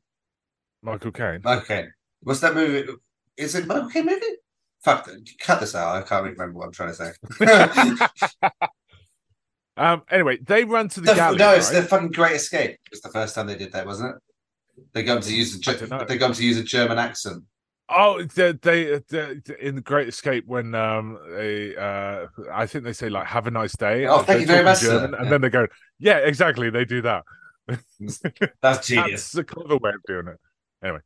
Michael Caine. Okay. What's that movie? Is it Michael Caine movie? Fuck, cut this out. I can't remember what I'm trying to say. <laughs> Um anyway, they run to the, The- galley. no, it's right? the fucking Great Escape. It was the first time they did that, wasn't it? They got to use a I don't know. Ge- they got to use a German accent. Oh, they, they, they in the Great Escape when um they uh I think they say like "Have a nice day." Oh, thank you very much. German, and then they go, "Yeah, exactly." They do that. That's genius. That's a clever way of doing it. Anyway,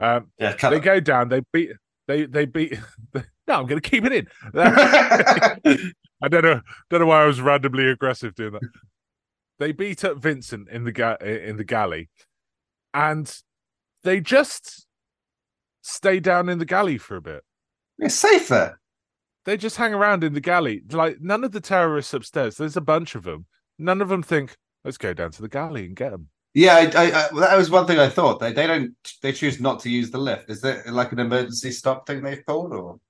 um, yeah, they go down. They beat. They they beat. <laughs> no, I'm going to keep it in. <laughs> I don't know. Don't know why I was randomly aggressive doing that. They beat up Vincent in the ga- in the galley, and they just stay down in the galley for a bit. It's safer. They just hang around in the galley. Like none of the terrorists upstairs. There's a bunch of them. None of them think, "Let's go down to the galley and get them." Yeah, I, I, I, that was one thing I thought. They they don't they choose not to use the lift. Is there like an emergency stop thing they've pulled, or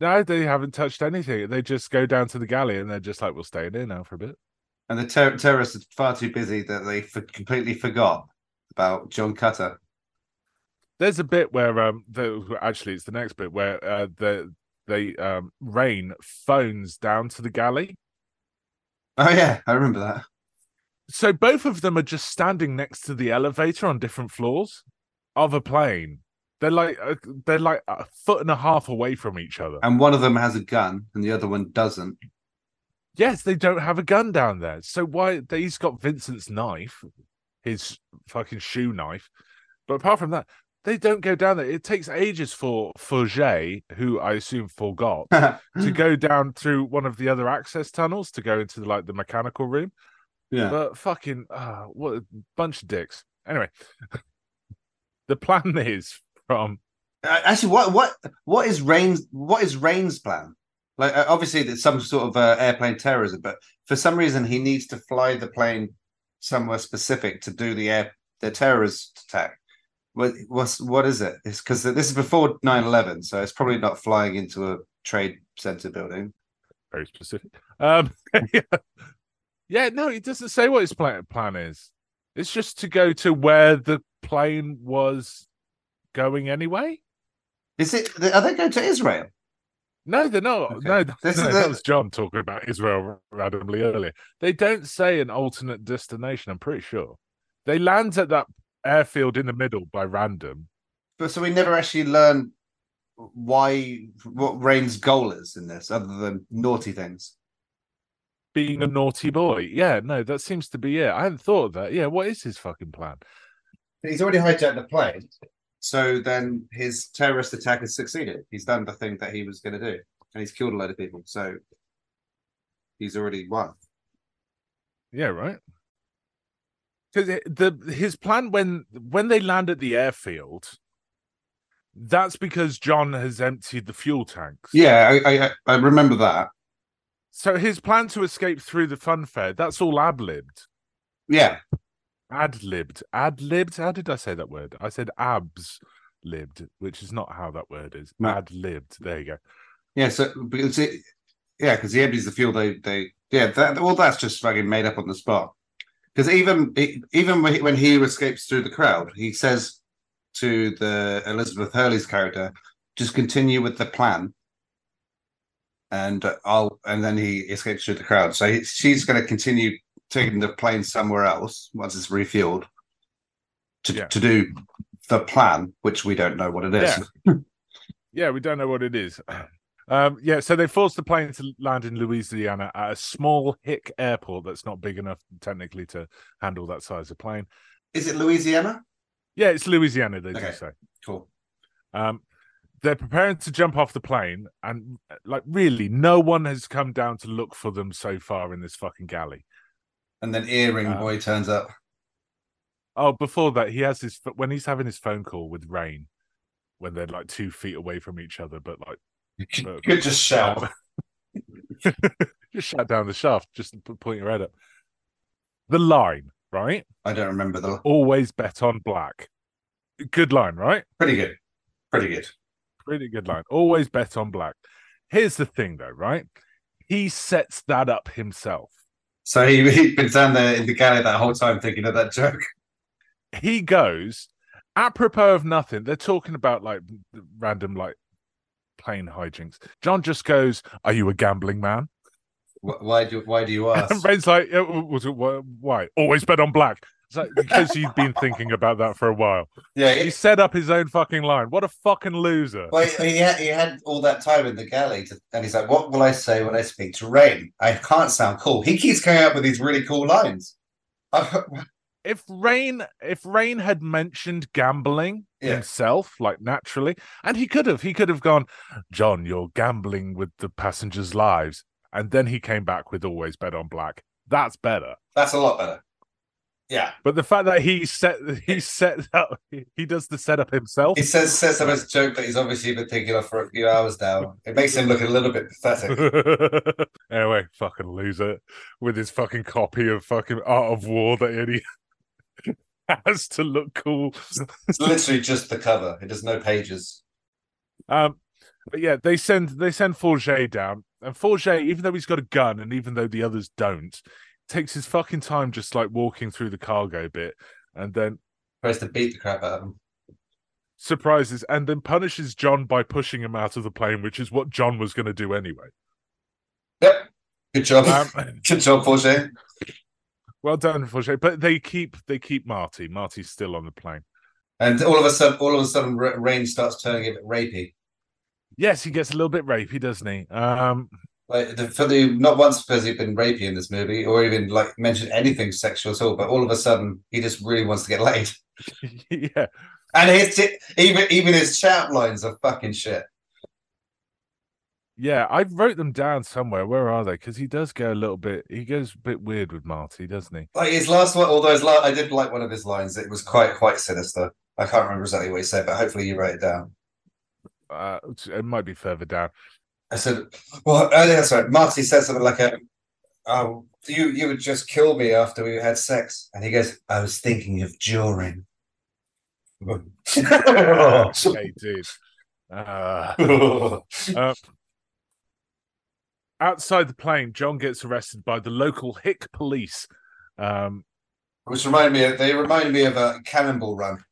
No, they haven't touched anything. They just go down to the galley and they're just like, "We'll stay in here now for a bit." and the ter- terrorists are far too busy that they f- completely forgot about John Cutter. There's a bit where um, the, actually it's the next bit where uh, the they um Raine phones down to the galley. Oh yeah, I remember that. So both of them are just standing next to the elevator on different floors of a plane. They're like uh, they're like a foot and a half away from each other. And one of them has a gun, and the other one doesn't. Yes, they don't have a gun down there. So why he's got Vincent's knife, his fucking shoe knife. But apart from that, they don't go down there. It takes ages for Forget, who I assume forgot, <laughs> to go down through one of the other access tunnels to go into the, like the mechanical room. yeah. But fucking uh, what a bunch of dicks. Anyway, <laughs> the plan <laughs> is from Uh, Actually, what what what is Raine's what is Raine's plan? Like, uh, obviously, there's some sort of uh, airplane terrorism, but for some reason, he needs to fly the plane somewhere specific to do the air the terrorist attack. What what's what is it? It's because this is before 9-11, so it's probably not flying into a trade center building. very specific. Um, <laughs> yeah, no, it doesn't say what his plan plan is. It's just to go to where the plane was going anyway. Is it? Are they going to Israel? No, they're not. Okay. No, This no, is that the- was John talking about Israel randomly earlier. They don't say an alternate destination. I'm pretty sure they land at that airfield in the middle by random. But so we never actually learn why what Raine's goal is in this, other than naughty things. Being a naughty boy, yeah, no, that seems to be it. I hadn't thought of that. Yeah, what is his fucking plan? He's already hijacked the plane. So then his terrorist attack has succeeded. He's done the thing that he was going to do, and he's killed a load of people. So he's already won. Yeah, right. Because the his plan when when they land at the airfield, that's because John has emptied the fuel tanks. Yeah, I, I I remember that. So his plan to escape through the fun fair, that's all ad libbed. Yeah, Ad libbed. Ad libbed. How did I say that word? I said abs libbed, which is not how that word is. No. Ad libbed. There you go. yeah. So because it, yeah, because he empties the fuel. They they yeah. That all that's just fucking made up on the spot. Because even even when he- escapes through the crowd, he says to the Elizabeth Hurley's character, "Just continue with the plan." And I'll, and then he escapes through the crowd. So he, she's going to continue taking the plane somewhere else once it's refueled to Yeah. to do the plan, which we don't know what it is. Yeah, <laughs> we don't know what it is. Um, yeah, so they forced the plane to land in Louisiana at a small hick airport that's not big enough technically to handle that size of plane. Is it Louisiana? Yeah, it's Louisiana, they do Okay. say. Cool. Um, they're preparing to jump off the plane, and like, really, no one has come down to look for them so far in this fucking galley. And then earring Uh, boy turns up. Oh, before that, he has his when he's having his phone call with Raine, when they're like two feet away from each other, but like You could just shout. <laughs> just shut down the shaft, just point your head up. The line, right? I don't remember the. Always bet on black. Good line, right? Pretty good. Pretty good. Pretty good line. Always bet on black. Here's the thing, though, right? He sets that up himself. So he he'd been down there in the galley that whole time thinking of that joke. He goes, apropos of nothing. They're talking about like random like plane hijinks. John just goes, "Are you a gambling man?" Why do why do you <laughs> And ask? Like, "Yeah, was it wh- why? Always bet on black. It's like, because he's been thinking about that for a while. yeah, He he, set up his own fucking line. What a fucking loser. well, he had, he had all that time in the galley, to, and he's like, "What will I say when I speak to Raine? I can't sound cool." He keeps coming up with these really cool lines. <laughs> If Raine, if Raine had mentioned gambling Yeah. himself, like naturally, and he could have, he could have gone, John, you're gambling with the passengers' lives, and then he came back with always bet on black. That's better. That's a lot better. Yeah, But the fact that he set, he set up, he does the setup himself. he says says up as a joke that he's obviously been thinking of for a few hours now. It makes him look a little bit pathetic. <laughs> anyway, fucking loser with his fucking copy of fucking Art of War that he <laughs> <laughs> has to look cool. It's literally just the cover. It has no pages. Um, but yeah, they send they send Forget down, and Forget, even though he's got a gun, and even though the others don't, takes his fucking time just like walking through the cargo bit, and then Tries to beat the crap out of him. surprises, and then punishes John by pushing him out of the plane, which is what John was going to do anyway. Yep. Good job. Um, <laughs> Good job, Forget. Well done, Forget. But they keep they keep Marty. Marty's still on the plane. And all of a sudden, all of a sudden, Raine starts turning a bit rapey. Yes, he gets a little bit rapey, doesn't he? Um, Like the, for the not once has he'd been rapey in this movie, or even like mentioned anything sexual at all. But all of a sudden, he just really wants to get laid. <laughs> yeah, And his even even his chat lines are fucking shit. Yeah. I wrote them down somewhere. Where are they? Because he does go a little bit. He goes a bit weird with Marty, doesn't he? Like his last one, although his la- I did like one of his lines. It was quite quite sinister. I can't remember exactly what he said, but hopefully you wrote it down. Uh, it might be further down. I said, "Well, oh, that's right." Marty said something like, a, "Oh, you you would just kill me after we had sex," and he goes, "I was thinking of during." <laughs> hey, dude. <laughs> Uh, uh, outside the plane, John gets arrested by the local hick police. Um, Which reminded me, of, they remind me of a Cannonball Run.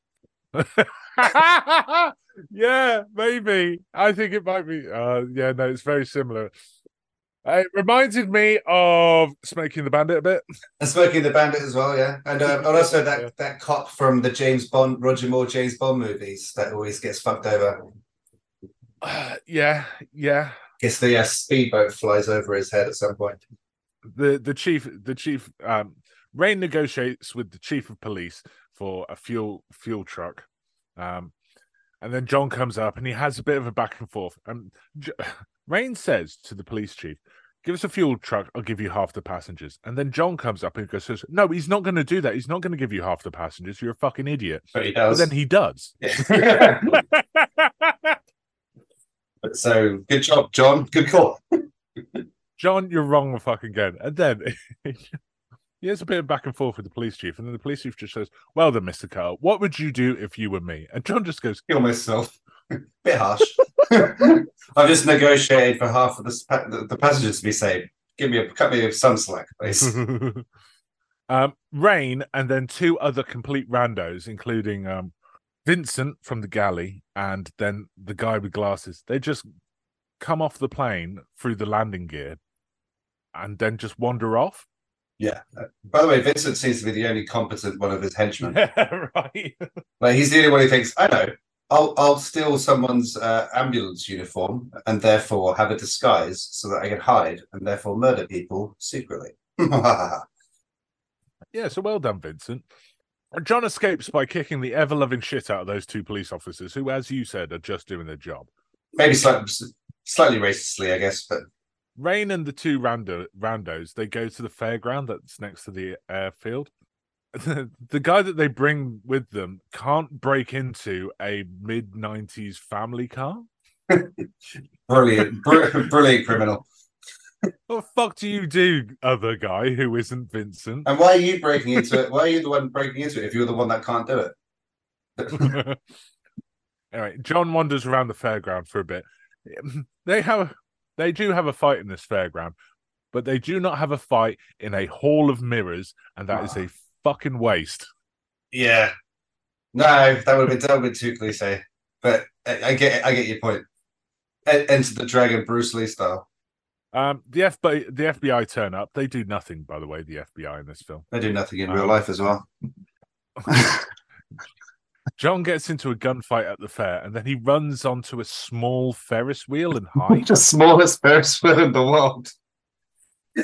<laughs> yeah, maybe. I think it might be. Uh, yeah, no, it's very similar. Uh, It reminded me of Smokey and the Bandit a bit. And Smokey and the Bandit as well, yeah. And, um, and also that, Yeah. that cop from the James Bond, Roger Moore James Bond movies that always gets fucked over. Uh, <sighs> yeah, yeah. Guess the uh, speedboat flies over his head at some point. The the chief the chief um Raine negotiates with the chief of police for a fuel fuel truck. Um and then John comes up and he has a bit of a back and forth. And J- <laughs> Raine says to the police chief, Give us a fuel truck, I'll give you half the passengers. And then John comes up and goes, No, he's not going to do that. He's not going to give you half the passengers. You're a fucking idiot. But he But does. then he does. <laughs> Yeah. <laughs> so good job, John. Good call. John, you're wrong fucking again. And then <laughs> he has a bit of back and forth with the police chief, and then the police chief just says, Well then, Mr. Carl, what would you do if you were me? And John just goes, Kill myself. <laughs> Bit harsh. <laughs> I've just negotiated for half of the, spa- the, the passengers to be saved. Give me a cut me some slack, please. um, Raine, and then two other complete randos, including um, Vincent from the galley, and then the guy with glasses. They just come off the plane through the landing gear and then just wander off. yeah. Uh, By the way, Vincent seems to be the only competent one of his henchmen. <laughs> Yeah, right. Like he's the only one who thinks, I know, I'll I'll steal someone's uh, ambulance uniform and therefore have a disguise so that I can hide and therefore murder people secretly. <laughs> Yeah, so well done, Vincent. John escapes by kicking the ever loving shit out of those two police officers who, as you said, are just doing their job. Maybe slightly, slightly racistly, I guess, but Raine and the two rando, randos, they go to the fairground that's next to the airfield. <laughs> the guy that they bring with them can't break into a mid 90s family car. <laughs> brilliant, br- brilliant criminal. What the fuck do you do, other guy who isn't Vincent? And why are you breaking into it? Why are you the one breaking into it if you're the one that can't do it? <laughs> All right, John wanders around the fairground for a bit. They have, they do have a fight in this fairground, but they do not have a fight in a hall of mirrors, and that is a fucking waste. Yeah. No, that would have been, that would have been too cliche. But I, I get I get your point. Enter the Dragon, Bruce Lee style. Um, the FBI, the FBI turn up. They do nothing, by the way. The FBI in this film. They do nothing in Um, real life as well. <laughs> John gets into a gunfight at the fair, and then he runs onto a small Ferris wheel and <laughs> hides. the smallest Ferris wheel in the world.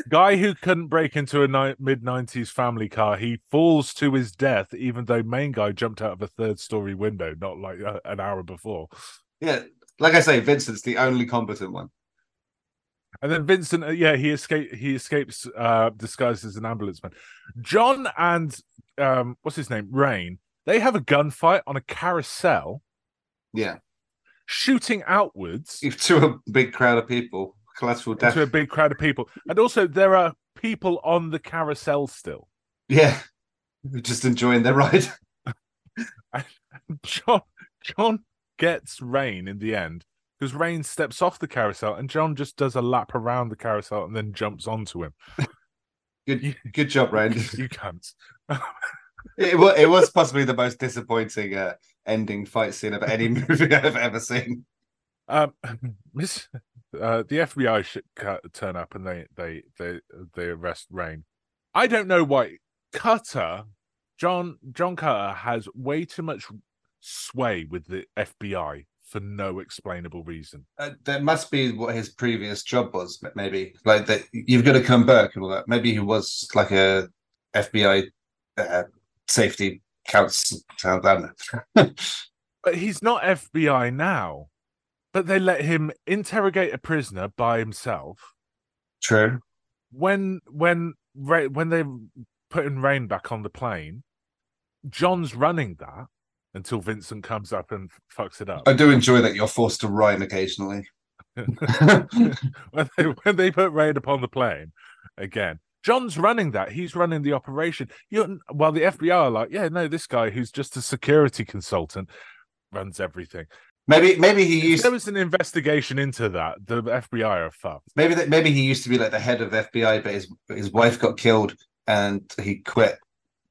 guy who couldn't break into a ni- mid 90s family car he falls to his death even though main guy jumped out of a third story window not like uh, an hour before Yeah, like I say, Vincent's the only competent one. And then vincent uh, yeah he escape he escapes uh disguised as an ambulance man. John and um what's his name? Raine they have a gunfight on a carousel. Yeah, shooting outwards. <laughs> To a big crowd of people, collateral death. to a big crowd of people. And also there are people on the carousel still. Yeah, just enjoying their ride. <laughs> John John gets Raine in the end because Raine steps off the carousel and John just does a lap around the carousel and then jumps onto him. Good, good job, Raine. <laughs> you can't. It was, it was possibly the most disappointing uh, ending fight scene of any <laughs> movie I've ever seen. Um, <clears throat> Miss, uh, the FBI should turn up and they they they they arrest Raine. I don't know why Cutter, John John Cutter has way too much sway with the FBI for no explainable reason. Uh, that must be what his previous job was. Maybe like that you've got to come back and all that. Maybe he was like a FBI uh, safety council. <laughs> but he's not FBI now. But they let him interrogate a prisoner by himself. True. When when when they putting Raine back on the plane, John's running that until Vincent comes up and fucks it up. I do enjoy that you're forced to rhyme occasionally. <laughs> <laughs> when, they, when they put Raine upon the plane again, John's running that. He's running the operation. You're, while the FBI are like, yeah, no, this guy who's just a security consultant runs everything. Maybe maybe he used. If there was an investigation into that. The FBI are fucked. Maybe that maybe he used to be like the head of FBI, but his his wife got killed and he quit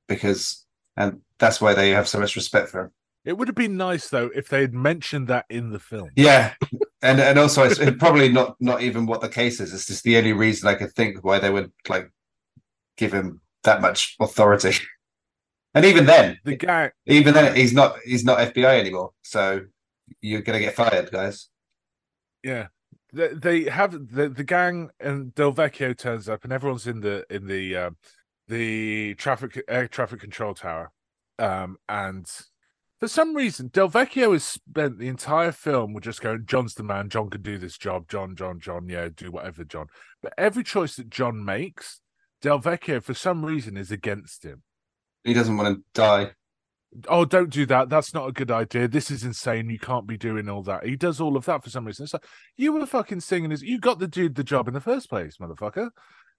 because and that's why they have so much respect for him. It would have been nice though if they had mentioned that in the film. Yeah, and and also it's, probably not not even what the case is. It's just the only reason I could think why they would like give him that much authority. <laughs> And even then, the guy, even then, he's not he's not FBI anymore. So you're gonna get fired, guys. Yeah, they, they have the the gang and Del Vecchio turns up, and everyone's in the in the um, the traffic air traffic control tower, um, and for some reason Del Vecchio has spent the entire film with just going, "John's the man. John can do this job. John, John, John. Yeah, do whatever, John." But every choice that John makes, Del Vecchio for some reason is against him. He doesn't want to die oh, don't do that. That's not a good idea. This is insane. You can't be doing all that. He does all of that for some reason. It's like you were fucking singing his. You got the dude the job in the first place, motherfucker.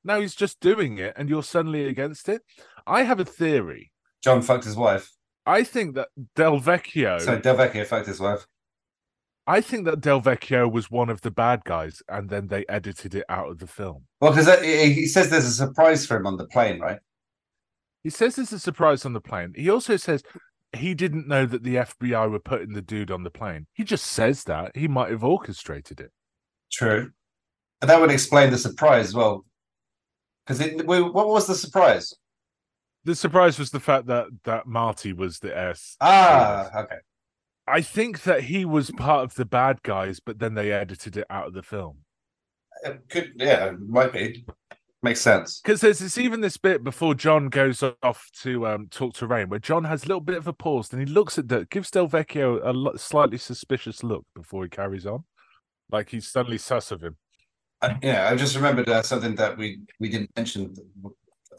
Now he's just doing it, and you're suddenly against it. I have a theory. John fucked his wife. I think that Del Vecchio. So Del Vecchio fucked his wife. I think that Del Vecchio was one of the bad guys, and then they edited it out of the film. Well, because he says there's a surprise for him on the plane, right? He says there's a surprise on the plane. He also says he didn't know that the FBI were putting the dude on the plane. He just says that. He might have orchestrated it. True. And that would explain the surprise as well. Because what was the surprise? The surprise was the fact that that Marty was the S. Ah, okay. I think that he was part of the bad guys, but then they edited it out of the film. It could, yeah, it might be. Makes sense. Because there's this even this bit before John goes off to um, talk to Raine, where John has a little bit of a pause, and he looks at the gives Del Vecchio a slightly suspicious look before he carries on, like he's suddenly sus of him. Uh, yeah, I just remembered uh, something that we we didn't mention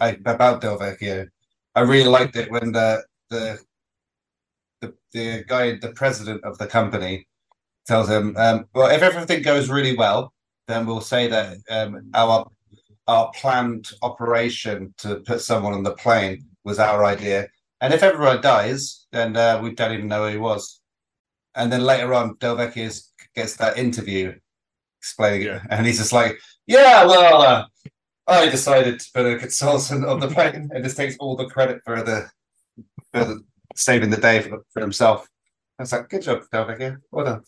I, about Del Vecchio. I really liked it when the the the, the guy, the president of the company, tells him, um, "Well, if everything goes really well, then we'll say that um, our our planned operation to put someone on the plane was our idea. And if everyone dies, then uh, we don't even know who he was. And then later on, Del Vecchio gets that interview explaining it. And he's just like, yeah, well, uh, I decided to put a consultant on the plane and just takes all the credit for the, for the saving the day for, for himself. I was like, good job, Del Vecchio. Well done.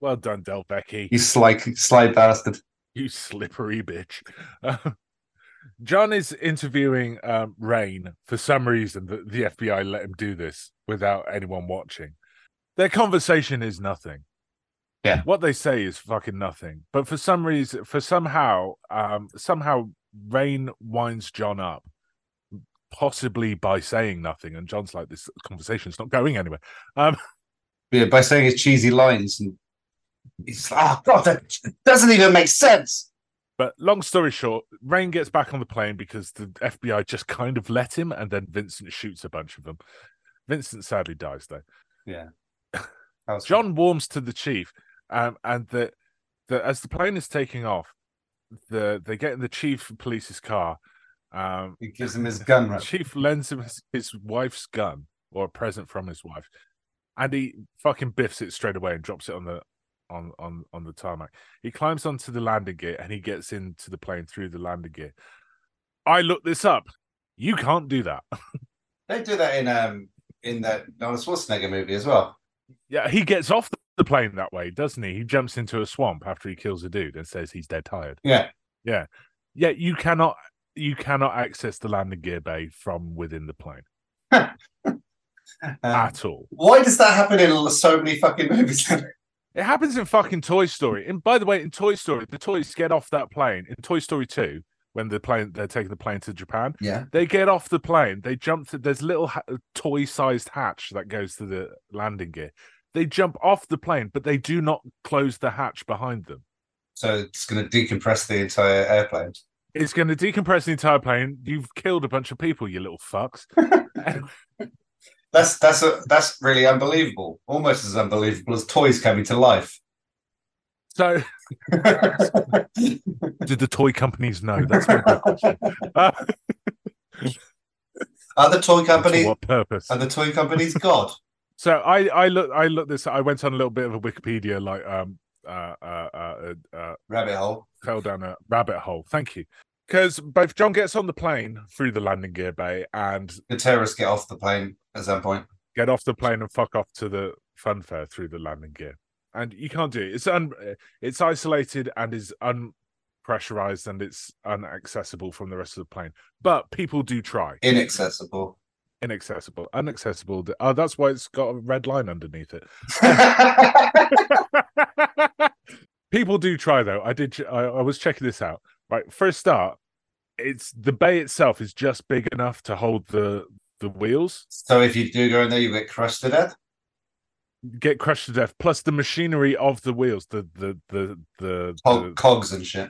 Well done, Del Vecchio. You sly, sly bastard. You slippery bitch. John is interviewing um, Rain for some reason. The, the FBI let him do this without anyone watching. Their conversation is nothing. Yeah. What they say is fucking nothing. But for some reason, for somehow, um, somehow Raine winds John up, possibly by saying nothing. And John's like, this conversation's not going anywhere. Um, <laughs> yeah, by saying his cheesy lines and He's like, oh god, that doesn't even make sense. But long story short, Raine gets back on the plane because the FBI just kind of let him, and then Vincent shoots a bunch of them. Vincent sadly dies though. Yeah. John cool. warms to the chief, um, and that the as the plane is taking off, the they get in the chief police's car, Um, He gives him his gun. Right? Chief lends him his, his wife's gun or a present from his wife, and he fucking biffs it straight away and drops it on the on on on the tarmac. He climbs onto the landing gear and he gets into the plane through the landing gear. I looked this up. You can't do that. <laughs> They do that in um in that Arnold Schwarzenegger movie as well. Yeah, he gets off the plane that way, doesn't he? He jumps into a swamp after he kills a dude and says he's dead tired. Yeah. Yeah, Yeah, you cannot you cannot access the landing gear bay from within the plane <laughs> Um, at all. why does that happen in so many fucking movies? <laughs> It happens in fucking Toy Story. And by the way, in Toy Story, the toys get off that plane in Toy Story 2 when the plane they're taking the plane to Japan. yeah. They get off the plane, they jump to there's little ha- toy-sized hatch that goes to the landing gear. They jump off the plane, but they do not close the hatch behind them. So it's going to decompress the entire airplane. It's going to decompress the entire plane. You've killed a bunch of people, you little fucks. <laughs> <laughs> That's that's a, that's really unbelievable. Almost as unbelievable as toys coming to life. so, <laughs> did the toy companies know? That's my question. Uh, Are the toy companies what purpose? are the toy companies God? So I I look I looked this. I went on a little bit of a Wikipedia like um uh uh uh, uh Rabbit hole. fell down a rabbit hole. Thank you. Because both John gets on the plane through the landing gear bay and The terrorists get off the plane at some point. get off the plane and fuck off to the funfair through the landing gear. And you can't do it. It's un it's isolated and is unpressurized and it's unaccessible from the rest of the plane. But people do try. Inaccessible. Inaccessible. Unaccessible. Oh, that's why it's got a red line underneath it. <laughs> People do try though. I did. I, I was checking this out. Right, for a start, it's the bay itself is just big enough to hold the the wheels. so if you do go in there, you get crushed to death. Get crushed to death. Plus the machinery of the wheels, the the the the the, cogs and shit.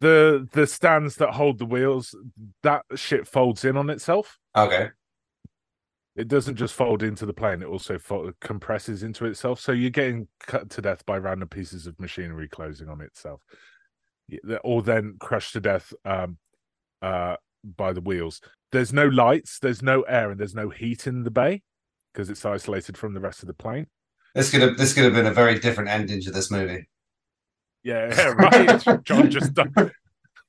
The, the stands that hold the wheels. That shit folds in on itself. Okay. It doesn't just fold into the plane; it also fo- compresses into itself. So you're getting cut to death by random pieces of machinery closing on itself, or then crushed to death um, uh, by the wheels. There's no lights, there's no air, and there's no heat in the bay because it's isolated from the rest of the plane. This could have this could have been a very different ending to this movie. Yeah, <laughs> yeah right. John just died.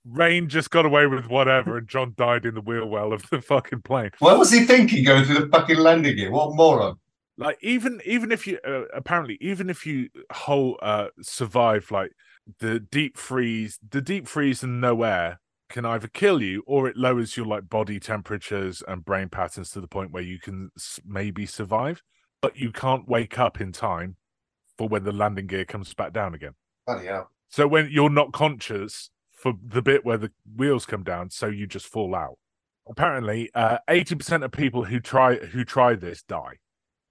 Raine just got away with whatever, and John died in the wheel well of the fucking plane. What was he thinking going through the fucking landing gear? What moron? like even even if you uh, apparently even if you whole uh survive like the deep freeze the deep freeze and no air can either kill you or it lowers your like body temperatures and brain patterns to the point where you can maybe survive but you can't wake up in time for when the landing gear comes back down again Bloody hell. so when you're not conscious for the bit where the wheels come down so you just fall out apparently uh 80% of people who try who try this die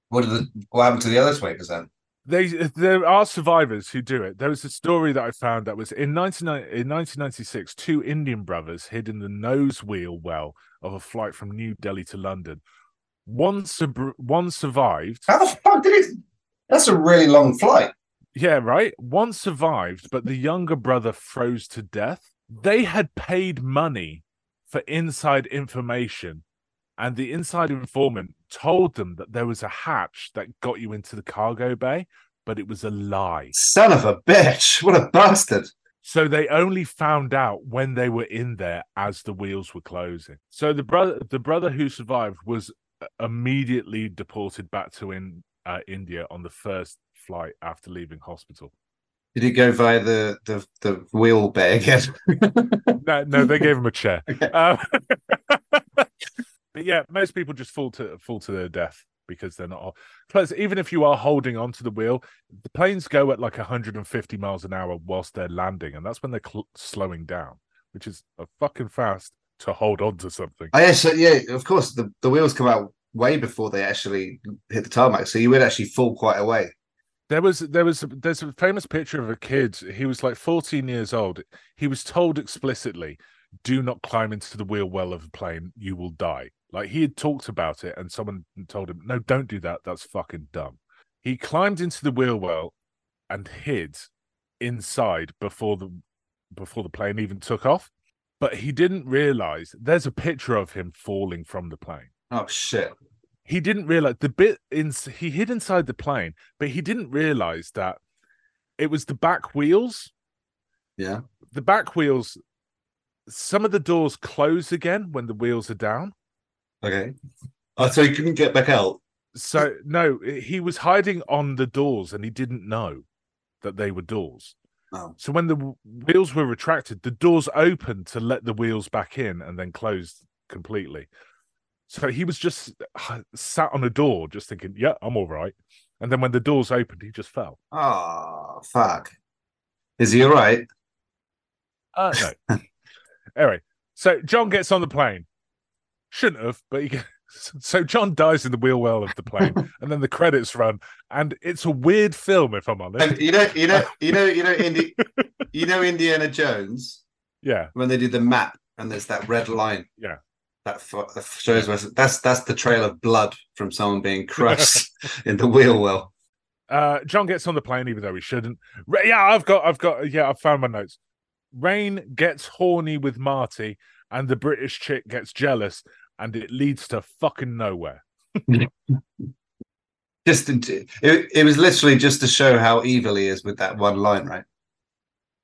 What the what happened to the other twenty percent? they there are survivors who do it. There was a story that I found that was in 19, in 1996, two Indian brothers hid in the nose wheel well of a flight from New Delhi to London. One sub- one survived. How the fuck did it? That's a really long flight. Yeah, right. One survived, but the younger brother froze to death. They had paid money for inside information, and the inside informant told them that there was a hatch that got you into the cargo bay, but it was a lie. Son of a bitch! What a bastard! So they only found out when they were in there as the wheels were closing. So the brother, the brother who survived, was uh, immediately deported back to in uh, India on the first flight after leaving hospital. Did he go via the the the wheel bay again? <laughs> No, no, they gave him a chair. <laughs> Okay. Um, <laughs> but yeah, most people just fall to fall to their death because they're not. Plus, even if you are holding onto the wheel, the planes go at like 150 miles an hour whilst they're landing, and that's when they're cl- slowing down, which is a fucking fast to hold on to something. Oh, yeah, so yeah, of course the, the wheels come out way before they actually hit the tarmac, so you would actually fall quite a way. There was there was there's a famous picture of a kid. He was like 14 years old. He was told explicitly, "Do not climb into the wheel well of a plane. You will die." Like he had talked about it, and someone told him, "No, don't do that. That's fucking dumb." He climbed into the wheel well and hid inside before the before the plane even took off. but he didn't realize there's a picture of him falling from the plane. Oh shit! He didn't realize the bit in he hid inside the plane, but he didn't realize that it was the back wheels. Yeah. The back wheels. Some of the doors close again when the wheels are down. Okay. Oh, so he couldn't get back out. So no, he was hiding on the doors and he didn't know that they were doors. Oh. So when the wheels were retracted, the doors opened to let the wheels back in and then closed completely. So he was just uh, sat on a door, just thinking, "Yeah, I'm all right." And then when the doors opened, he just fell. Oh fuck! Is he all right? Uh, no. <laughs> anyway, so John gets on the plane. Shouldn't have, but he. <laughs> So John dies in the wheel well of the plane, <laughs> and then the credits run, and it's a weird film, if I'm honest. And you know, you know, you know, you know, Indi- you know, Indiana Jones Yeah, when they do the map and there's that red line. Yeah. That, f- shows where that's that's the trail of blood from someone being crushed <laughs> in the wheel well. uh, John gets on the plane, even though he shouldn't. Yeah, I've got, I've got, yeah, I've found my notes. Raine gets horny with Marty, and the British chick gets jealous, and it leads to fucking nowhere. <laughs> Just it, it was literally just to show how evil he is with that one line, right?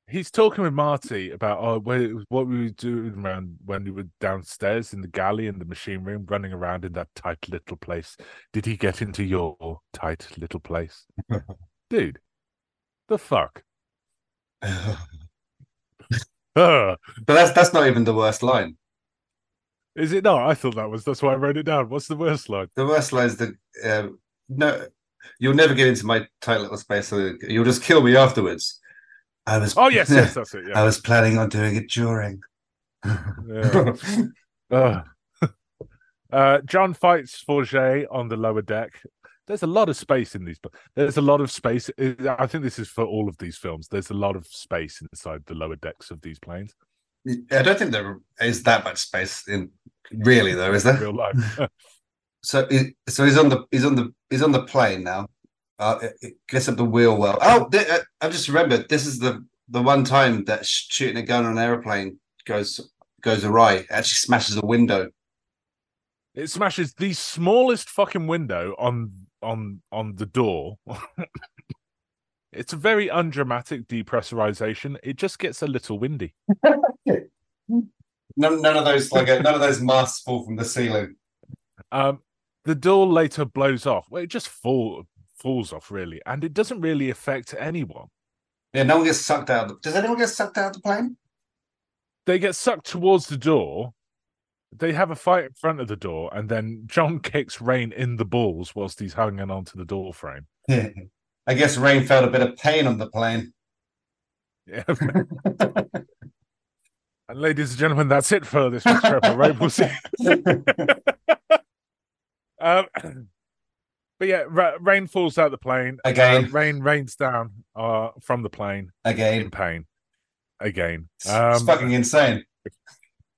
He's talking with Marty about oh, what we were doing around when we were downstairs in the galley in the machine room, running around in that tight little place. Did he get into your tight little place, <laughs> dude? The fuck. Uh, <laughs> <laughs> But that's that's not even the worst line. is it not? I thought that was. That's why I wrote it down. What's the worst line? The worst line is the um, no, you'll never get into my tight little space. So you'll just kill me afterwards. I was. Oh yes, yes, that's it. <laughs> Yeah. I was planning on doing it during. Yeah. <laughs> Uh, uh, John fights Forget on the lower deck. There's a lot of space in these, but there's a lot of space. I think this is for all of these films. There's a lot of space inside the lower decks of these planes. I don't think there is that much space in really though, is there? Real life. <laughs> So, so he's on the he's on the he's on the plane now. Uh, it, it gets up the wheel well. Oh, th- uh, I just remembered. This is the the one time that shooting a gun on an airplane goes goes awry. It actually smashes a window. it smashes the smallest fucking window on on on the door. <laughs> it's a very undramatic depressurization. It just gets a little windy. <laughs> None, none of those like uh, none of those masks fall from the ceiling. Um, the door later blows off. Well, it just fall falls off really, and it doesn't really affect anyone. Yeah, no one gets sucked out. Of the, does anyone get sucked out of the plane? They get sucked towards the door. They have a fight in front of the door, and then John <laughs> kicks Raine in the balls whilst he's hanging onto the door frame. <laughs> I guess Raine felt a bit of pain on the plane. Yeah. <laughs> and ladies and gentlemen, that's it for this week's Rape. We'll see. um, but yeah, Ra- Raine falls out the plane. Again. Uh, rain rains down uh, from the plane in Again, pain. Again. it's Um, fucking insane.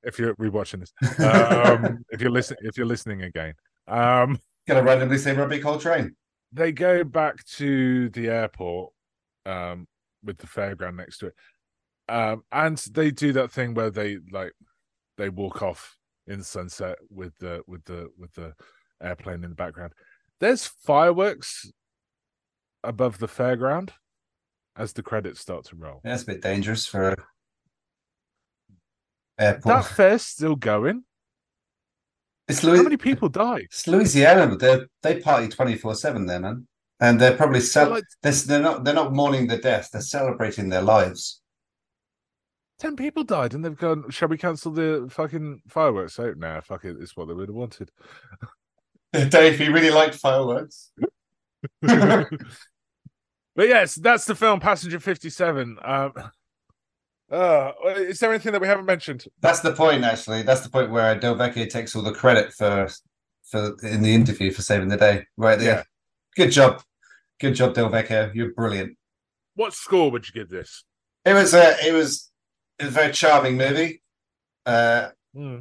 if you're rewatching this, um, <laughs> if you're listening, if you're listening again, um, Gonna randomly say Robbie Coltrane. they go back to the airport um, with the fairground next to it, um, and they do that thing where they like they walk off in sunset with the with the with the airplane in the background. There's fireworks above the fairground as the credits start to roll. Yeah, That's a bit dangerous for a airport. That fair's still going. It's, How many people died? it's Louisiana, but they they party twenty four seven there, man. And they're probably cel- like- they're, they're not they're not mourning the death. They're celebrating their lives. Ten people died, and they've gone. Shall we cancel the fucking fireworks? Oh, nah, fuck it. It's what they would have wanted. <laughs> <laughs> Dave, he really liked fireworks. <laughs> but yes, that's the film Passenger 57. Um, uh, is there anything that we haven't mentioned? That's the point, actually. That's the point where Del Vecchio takes all the credit for for in the interview for saving the day. Right there. Yeah. Good job. Good job, Del Vecchio. You're brilliant. What score would you give this? It was a it was it was a very charming movie. Uh Hmm,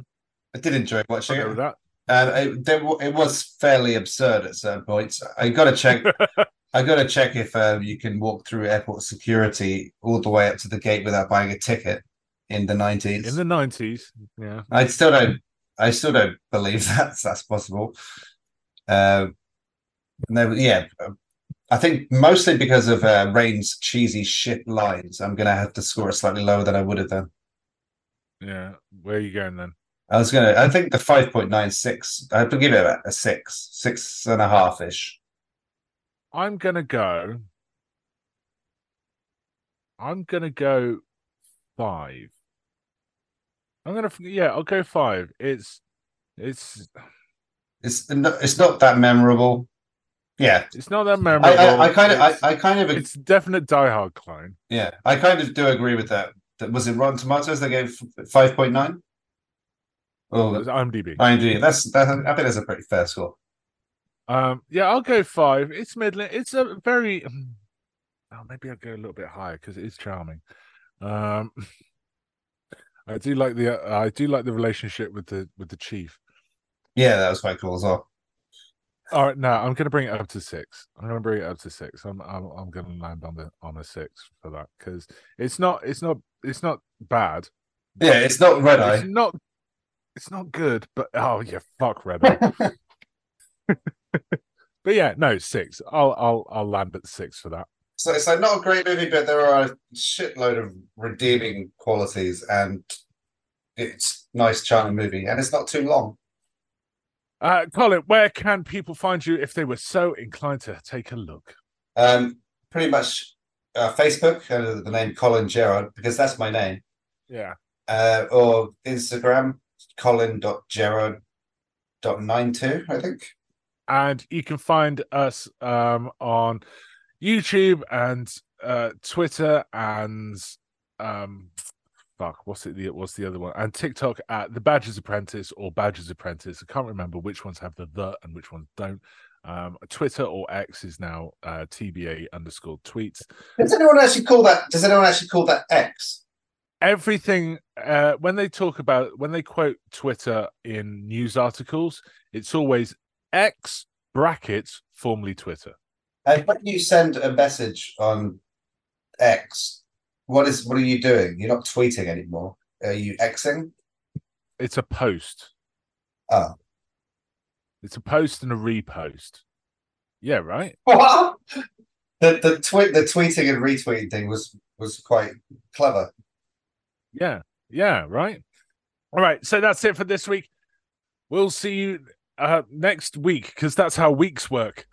I did enjoy watching I'll it. with that. Um, it, it was fairly absurd at certain points. I got to check. <laughs> I got to check if uh, you can walk through airport security all the way up to the gate without buying a ticket. in the nineties. In the nineties, yeah. I still don't. I still don't believe <laughs> that's that's possible. Uh, no, yeah. I think mostly because of uh, Raine's cheesy shit lines, I'm gonna have to score it slightly lower than I would have done. Yeah. Where are you going then? I was gonna. I think the five point nine six. I have to give it a, six, six and a half ish. I'm gonna go. I'm gonna go five. I'm gonna yeah, I'll go five. It's it's It's no- it's not that memorable. Yeah, it's not that memorable. I, I kind of I, I kind of it's definite Die Hard clone. yeah I kind of do agree with that. That was it. Rotten Tomatoes they gave five point nine. Oh, It's IMDb. IMDb. That's that. I think that's a pretty fair score. Um, yeah, I'll go five. It's middling. It's a very. <clears throat> Oh, maybe I'll go a little bit higher because it is charming. Um, <laughs> I do like the uh, I do like the relationship with the with the chief. Yeah, that was quite cool as well. All right, now I'm going to bring it up to six. I'm going to bring it up to six. I'm I'm, I'm going to land on the on a six for that because it's not it's not it's not bad. Yeah, it's not Red It's Eye. not it's not good, but oh yeah, fuck Red <laughs> <laughs> but yeah, no six. I'll I'll I'll land at six for that. So it's like not a great movie, but there are a shitload of redeeming qualities, and it's nice, charming movie, and it's not too long. Uh, Colin, where can people find you if they were so inclined to take a look? Um, pretty much uh, Facebook under the name Colin Gerrard because that's my name, Yeah. uh, or Instagram Colin.gerrard.92, I think. And you can find us um, on YouTube and uh, Twitter and um, fuck, what's it? The what's the other one? And TikTok at the Badgers Apprentice or Badgers Apprentice. I can't remember which ones have the the and which ones don't. Um, Twitter or X is now uh, TBA underscore tweets. Does anyone actually call that? Does anyone actually call that X? Everything uh when they talk about when they quote twitter in news articles it's always x brackets formerly twitter And when you send a message on X, what is what are you doing? You're not tweeting anymore. Are you Xing? it's a post Oh. it's a post and a repost yeah right <laughs> What? The the tweet the tweeting and retweeting thing was was quite clever. Yeah yeah right. All right so that's it for this week. We'll see you uh next week because that's how weeks work.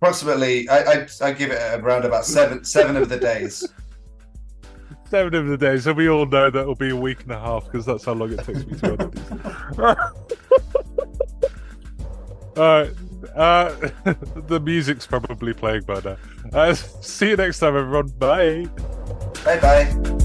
Approximately, I I, I give it around about seven seven of the days. <laughs> seven of the days so we all know that it'll be a week and a half because that's how long it takes me to edit these <laughs> all right uh <laughs> the music's probably playing by now. Uh, see you next time everyone. Bye. Bye bye.